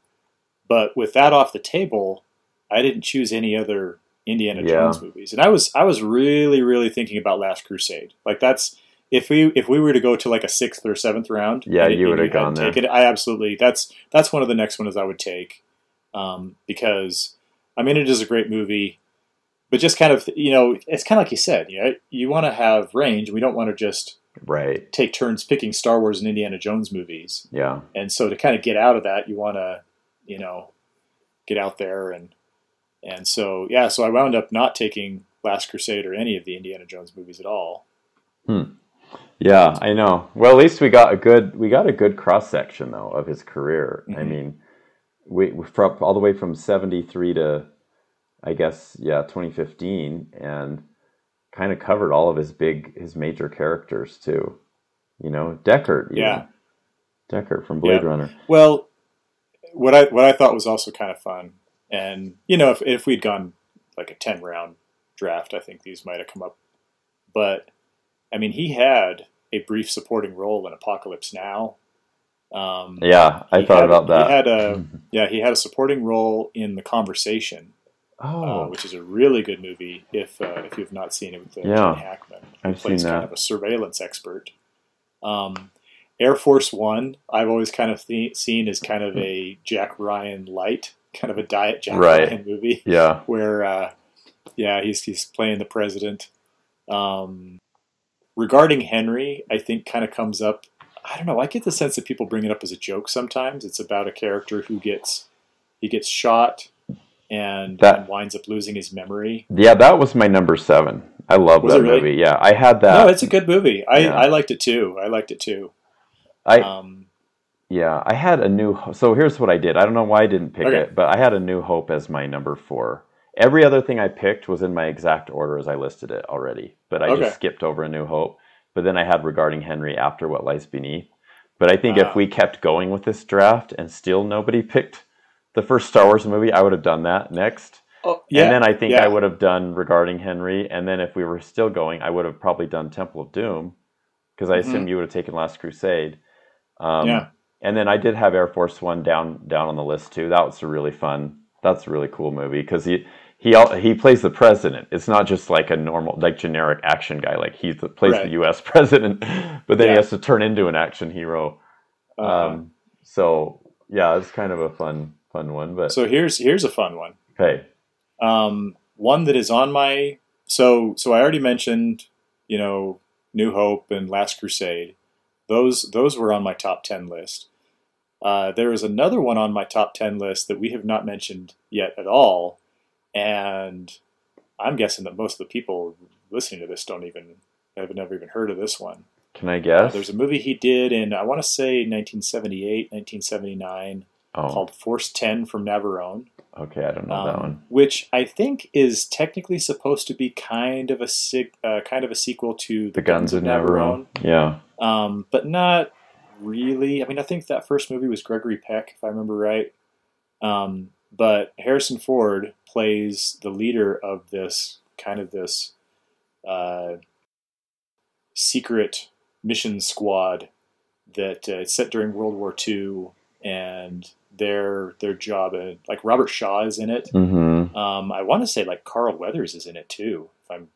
but with that off the table, I didn't choose any other Indiana Yeah. Jones movies, and I was I was really really thinking about Last Crusade. Like that's if we if we were to go to like a sixth or seventh round, Yeah, you would have gone there. it, I absolutely that's that's one of the next ones I would take um, because I mean it is a great movie, but just kind of you know it's kind of like you said, you know, you want to have range. We don't want to just right take turns picking Star Wars and Indiana Jones movies, yeah and so to kind of get out of that, you want to you know get out there and and so yeah, so I wound up not taking Last Crusade or any of the Indiana Jones movies at all. Hmm. yeah i know well at least we got a good we got a good cross section though of his career i Mhm. mean we we from all the way from 73 to i guess yeah 2015 and kind of covered all of his big his major characters too you know deckard even. Yeah. deckard from blade Yeah. runner Well, what I what I thought was also kind of fun, and you know, if if we'd gone like a ten round draft, I think these might have come up. But I mean, he had a brief supporting role in Apocalypse Now. Um, yeah i thought had- about that He had a yeah, he had a supporting role in The Conversation, oh uh, which is a really good movie. If uh, if you've not seen it with uh, Yeah. Gene Hackman, i've seen plays kind of a surveillance expert. Um, Air Force One, I've always kind of th- seen as kind of a Jack Ryan light, kind of a diet Jack Right. Ryan movie yeah where, uh, yeah, he's he's playing the president. Um, regarding Henry, I think kind of comes up. I don't know. I get the sense that people bring it up as a joke sometimes. It's about a character who gets he gets shot and, That- winds up losing his memory. yeah that was my number seven i love that really? movie yeah i had that no, it's a good movie. I, Yeah. I liked it too. I liked it too. i Um, Yeah, I had a new. So here's what I did. I don't know why I didn't pick Okay. it, but I had a New Hope as my number four. Every other thing I picked was in my exact order as I listed it already, but I Okay. just skipped over a New Hope. But then I had regarding Henry after What Lies Beneath. But I think Ah. if we kept going with this draft and still nobody picked the first Star Wars movie, I would have done that next. oh, yeah, and then I think yeah. I would have done regarding Henry. And then if we were still going, I would have probably done Temple of Doom because I Mhm. assume you would have taken Last Crusade. Um, Yeah. and then I did have Air Force One down down on the list too. That was a really fun. That's a really cool movie because he he he plays the president. It's not just like a normal like generic action guy. Like he plays right. the U.S. president, but then yeah. he has to turn into an action hero. Uh-huh. Um, so yeah, it's kind of a fun fun one. But so here's here's a fun one. Okay. Um, one that is on my so so I already mentioned, you know, New Hope and Last Crusade. Those those were on my top ten list. Uh, there is another one on my top ten list that we have not mentioned yet at all, and I'm guessing that most of the people listening to this don't even have never even heard of this one. Can I guess? Uh, there's a movie he did in I want to say 1978, 1979 oh. called Force 10 from Navarone. Okay, I don't know um, that one. Which I think is technically supposed to be kind of a uh, kind of a sequel to The, the Guns, Guns, of Navarone. Navarone. Yeah. Um, but not really. I mean, I think that first movie was Gregory Peck, if I remember right. Um, but Harrison Ford plays the leader of this kind of this uh, secret mission squad that uh, it's set during World War II, and their their job and uh, like Robert Shaw is in it. Mm-hmm. Um, I want to say like Carl Weathers is in it too. If I'm,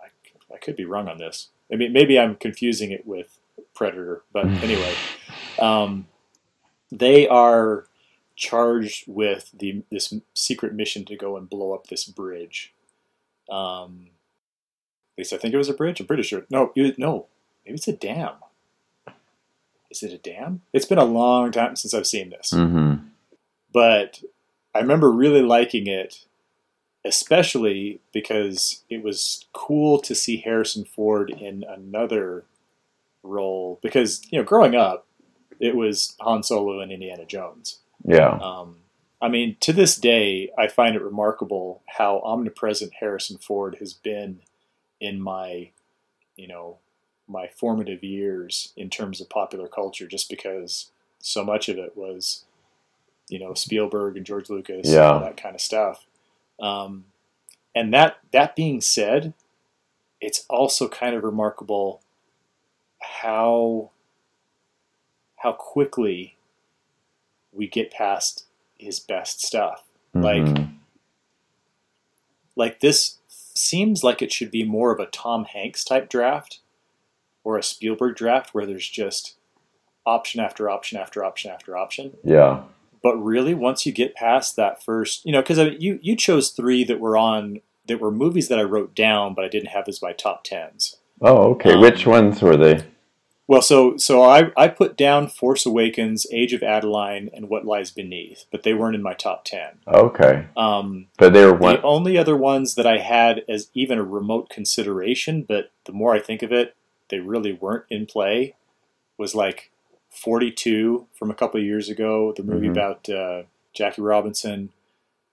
I, I could be wrong on this. I mean, maybe I'm confusing it with Predator, but anyway, um, they are charged with the this secret mission to go and blow up this bridge. Um, at least I think it was a bridge. I'm pretty sure. No, it, no, maybe it's a dam. Is it a dam? It's been a long time since I've seen this, mm-hmm. but I remember really liking it, especially because it was cool to see Harrison Ford in another role. Because you know, growing up, it was Han Solo and Indiana Jones yeah. Um, I mean, to this day, I find it remarkable how omnipresent Harrison Ford has been in my, you know, my formative years in terms of popular culture, just because so much of it was, you know, Spielberg and George Lucas yeah. and all that kind of stuff. Um, and that that being said, it's also kind of remarkable how how quickly we get past his best stuff. Mm-hmm. Like, like this seems like it should be more of a Tom Hanks type draft or a Spielberg draft where there's just option after option after option after option. Yeah. But really, once you get past that first, you know, because you you chose three that were on that were movies that I wrote down, but I didn't have as my top tens. Oh, okay. Um, Which ones were they? Well, so so I, I put down Force Awakens, Age of Adaline, and What Lies Beneath, but they weren't in my top ten. Okay. Um, but they were one. The only other ones that I had as even a remote consideration, but the more I think of it, they really weren't in play. Was like Forty Two from a couple of years ago, the movie mm-hmm. about uh, Jackie Robinson.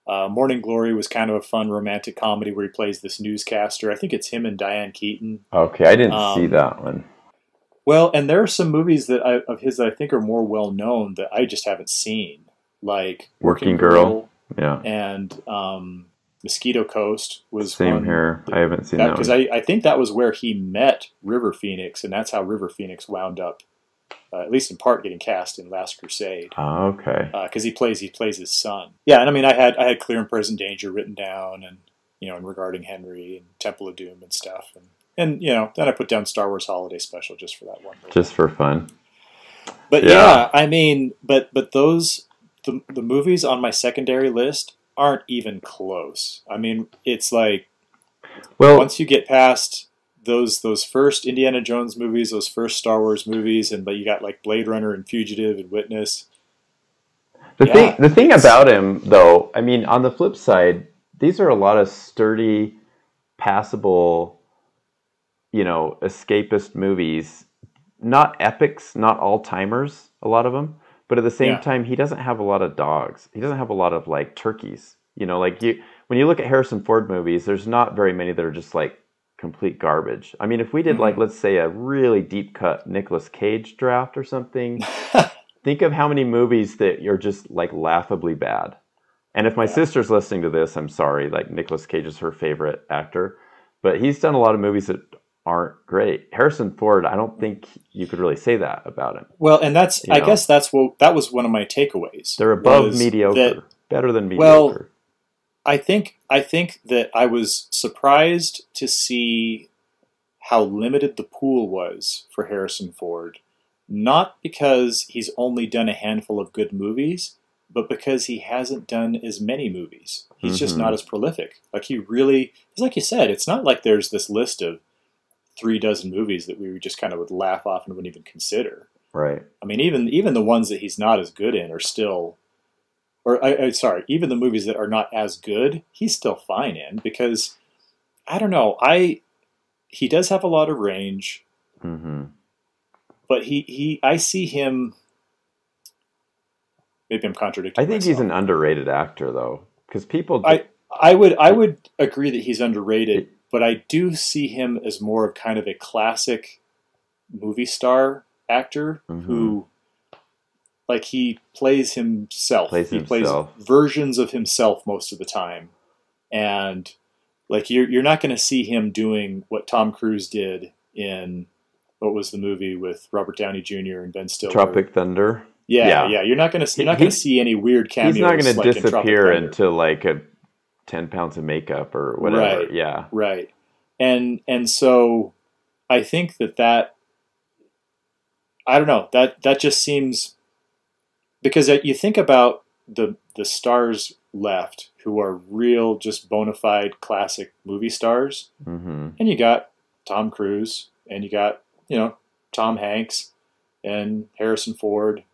Uh, Morning Glory was kind of a fun romantic comedy where he plays this newscaster. I think it's him and Diane Keaton. Okay, I didn't um, see that one. Well, and there are some movies that I, of his that I think are more well known that I just haven't seen, like Working, Working Girl, Girl, yeah, and um, Mosquito Coast was same here. I haven't seen that because I, I think that was where he met River Phoenix, and that's how River Phoenix wound up, uh, at least in part, getting cast in Last Crusade. Oh, okay, because uh, he plays he plays his son. Yeah, and I mean I had I had Clear and Present Danger written down, and you know, and regarding Henry and Temple of Doom and stuff, and and you know, then I put down Star Wars Holiday Special just for that one. Just for fun. But yeah. yeah, I mean, but but those the the movies on my secondary list aren't even close. I mean, it's like well, once you get past those those first Indiana Jones movies, those first Star Wars movies, and but you got like Blade Runner and Fugitive and Witness. The yeah, thing the thing about him though, I mean, on the flip side, these are a lot of sturdy, passable you know, escapist movies, not epics, not all timers, a lot of them, but at the same yeah. time, he doesn't have a lot of dogs. He doesn't have a lot of like turkeys. You know, like you when you look at Harrison Ford movies, there's not very many that are just like complete garbage. I mean, if we did mm-hmm. like let's say a really deep cut Nicolas Cage draft or something, think of how many movies that are just like laughably bad. And if my yeah. sister's listening to this, I'm sorry, like Nicolas Cage is her favorite actor, but he's done a lot of movies that aren't great. Harrison Ford, I don't think you could really say that about him. Well, and that's You I know. guess that's what that was one of my takeaways. They're above mediocre, that better than mediocre. Well. I think I think that I was surprised to see how limited the pool was for Harrison Ford. Not because he's only done a handful of good movies, but because he hasn't done as many movies. He's just Mhm. not as prolific. Like he really, it's like you said, it's not like there's this list of three dozen movies that we just kind of would laugh off and wouldn't even consider. right. I mean, even even the ones that he's not as good in are still, or I, I sorry, even the movies that are not as good, he's still fine in because I don't know. I he does have a lot of range, hmm but he he I see him. Maybe I'm contradicting. I think he's an underrated actor, though, because people. I I would I would agree that he's underrated, but I do see him as more of kind of a classic movie star actor Mhm. who like he plays himself. Plays he himself. plays versions of himself most of the time. And like you're you're not going to see him doing what Tom Cruise did in what was the movie with Robert Downey Jr. and Ben Stiller? Tropic Thunder. Yeah, yeah. yeah. You're not going to He- you're not gonna see any weird cameos. He's not going to like disappear into like a ten pounds of makeup or whatever. Right. Yeah. Right. And and so I think that that I don't know that that just seems because you think about the the stars left who are real just bona fide classic movie stars hmm and you got Tom Cruise and you got you know Tom Hanks and Harrison Ford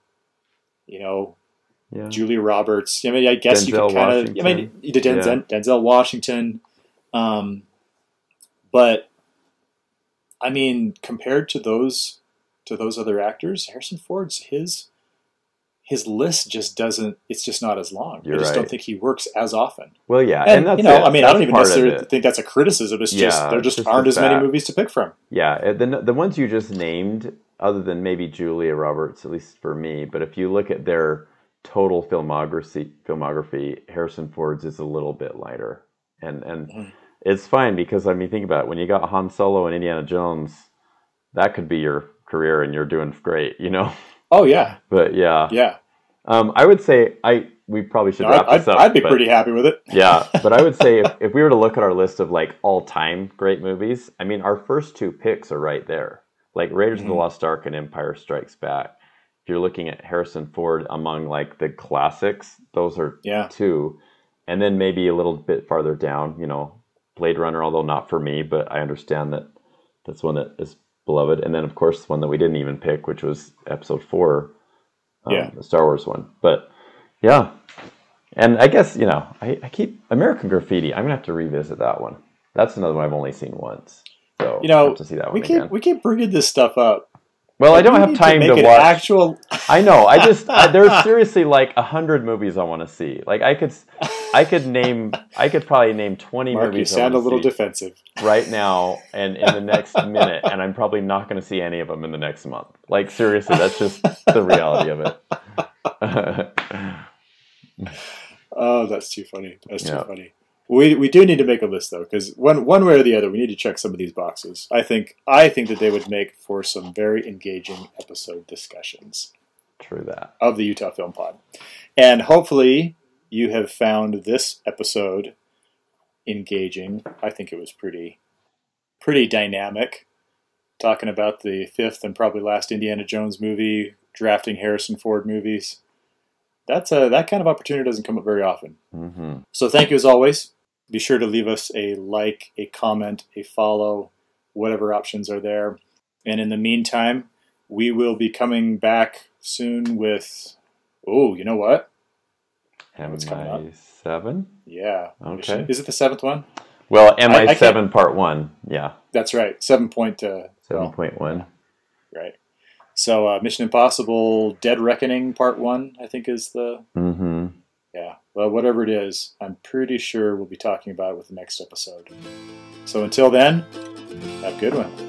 you know Yeah. Julia Roberts. I mean, I guess you Denzel could kind of. I mean, Washington. you did Denzel, Denzel Washington, um, but I mean, compared to those to those other actors, Harrison Ford's his his list just doesn't. It's just not as long. You're I just don't think he works as often. Well, yeah, And, and, that's you know, it. I mean, I don't even necessarily think that's a criticism. It's just there just just aren't the as many movies to pick from. Yeah, the the ones you just named, other than maybe Julia Roberts, at least for me, but if you look at their total filmography, filmography, Harrison Ford's is a little bit lighter, and and Mhm. it's fine because I mean, think about it. When you got Han Solo and Indiana Jones, that could be your career, and you're doing great, you know. Oh yeah, But yeah, yeah. um, I would say I we probably should No, wrap I'd, this up. I'd be but- pretty happy with it. yeah, but I would say if, if we were to look at our list of like all time great movies, I mean, our first two picks are right there. Like Raiders of the Mhm. Lost Ark and Empire Strikes Back. You're looking at Harrison Ford among like the classics, those are Yeah. two. And then maybe a little bit farther down, you know, Blade Runner, although not for me, but I understand that that's one that is beloved. And then, of course, one that we didn't even pick, which was Episode Four, um, Yeah. the Star Wars one. But yeah, and I guess you know, I, I keep American Graffiti. I'm gonna have to revisit that one. That's another one I've only seen once, so You know, to see that We keep again. we keep bringing this stuff up. Well, I don't have time to an watch. actual. I know. I just I, there's seriously like a hundred movies I want to see. Like I could, I could name. I could probably name twenty Mark, you movies. I sound a little defensive. right now and in the next minute, and I'm probably not going to see any of them in the next month. Like seriously, that's just the reality of it. Oh, that's too funny. That's too Yeah. funny. We, we do need to make a list though, because one one way or the other, we need to check some of these boxes. I think I think that they would make for some very engaging episode discussions True that. of the Utah Film Pod, and hopefully you have found this episode engaging. I think it was pretty pretty dynamic, talking about the fifth and probably last Indiana Jones movie, drafting Harrison Ford movies. That's a that kind of opportunity doesn't come up very often. hmm So thank you as always. Be sure to leave us a like, a comment, a follow, whatever options are there. And in the meantime, we will be coming back soon with oh, you know what? What's coming up? MI seven. Yeah. Okay. Is it the seventh one? Well, I- I MI can't- seven part one. Yeah, That's right. Seven point uh seven well, point one. right. So uh, Mission Impossible Dead Reckoning Part One, I think is the Mm-hmm. Well, whatever it is, I'm pretty sure we'll be talking about it with the next episode. So until then, have a good one.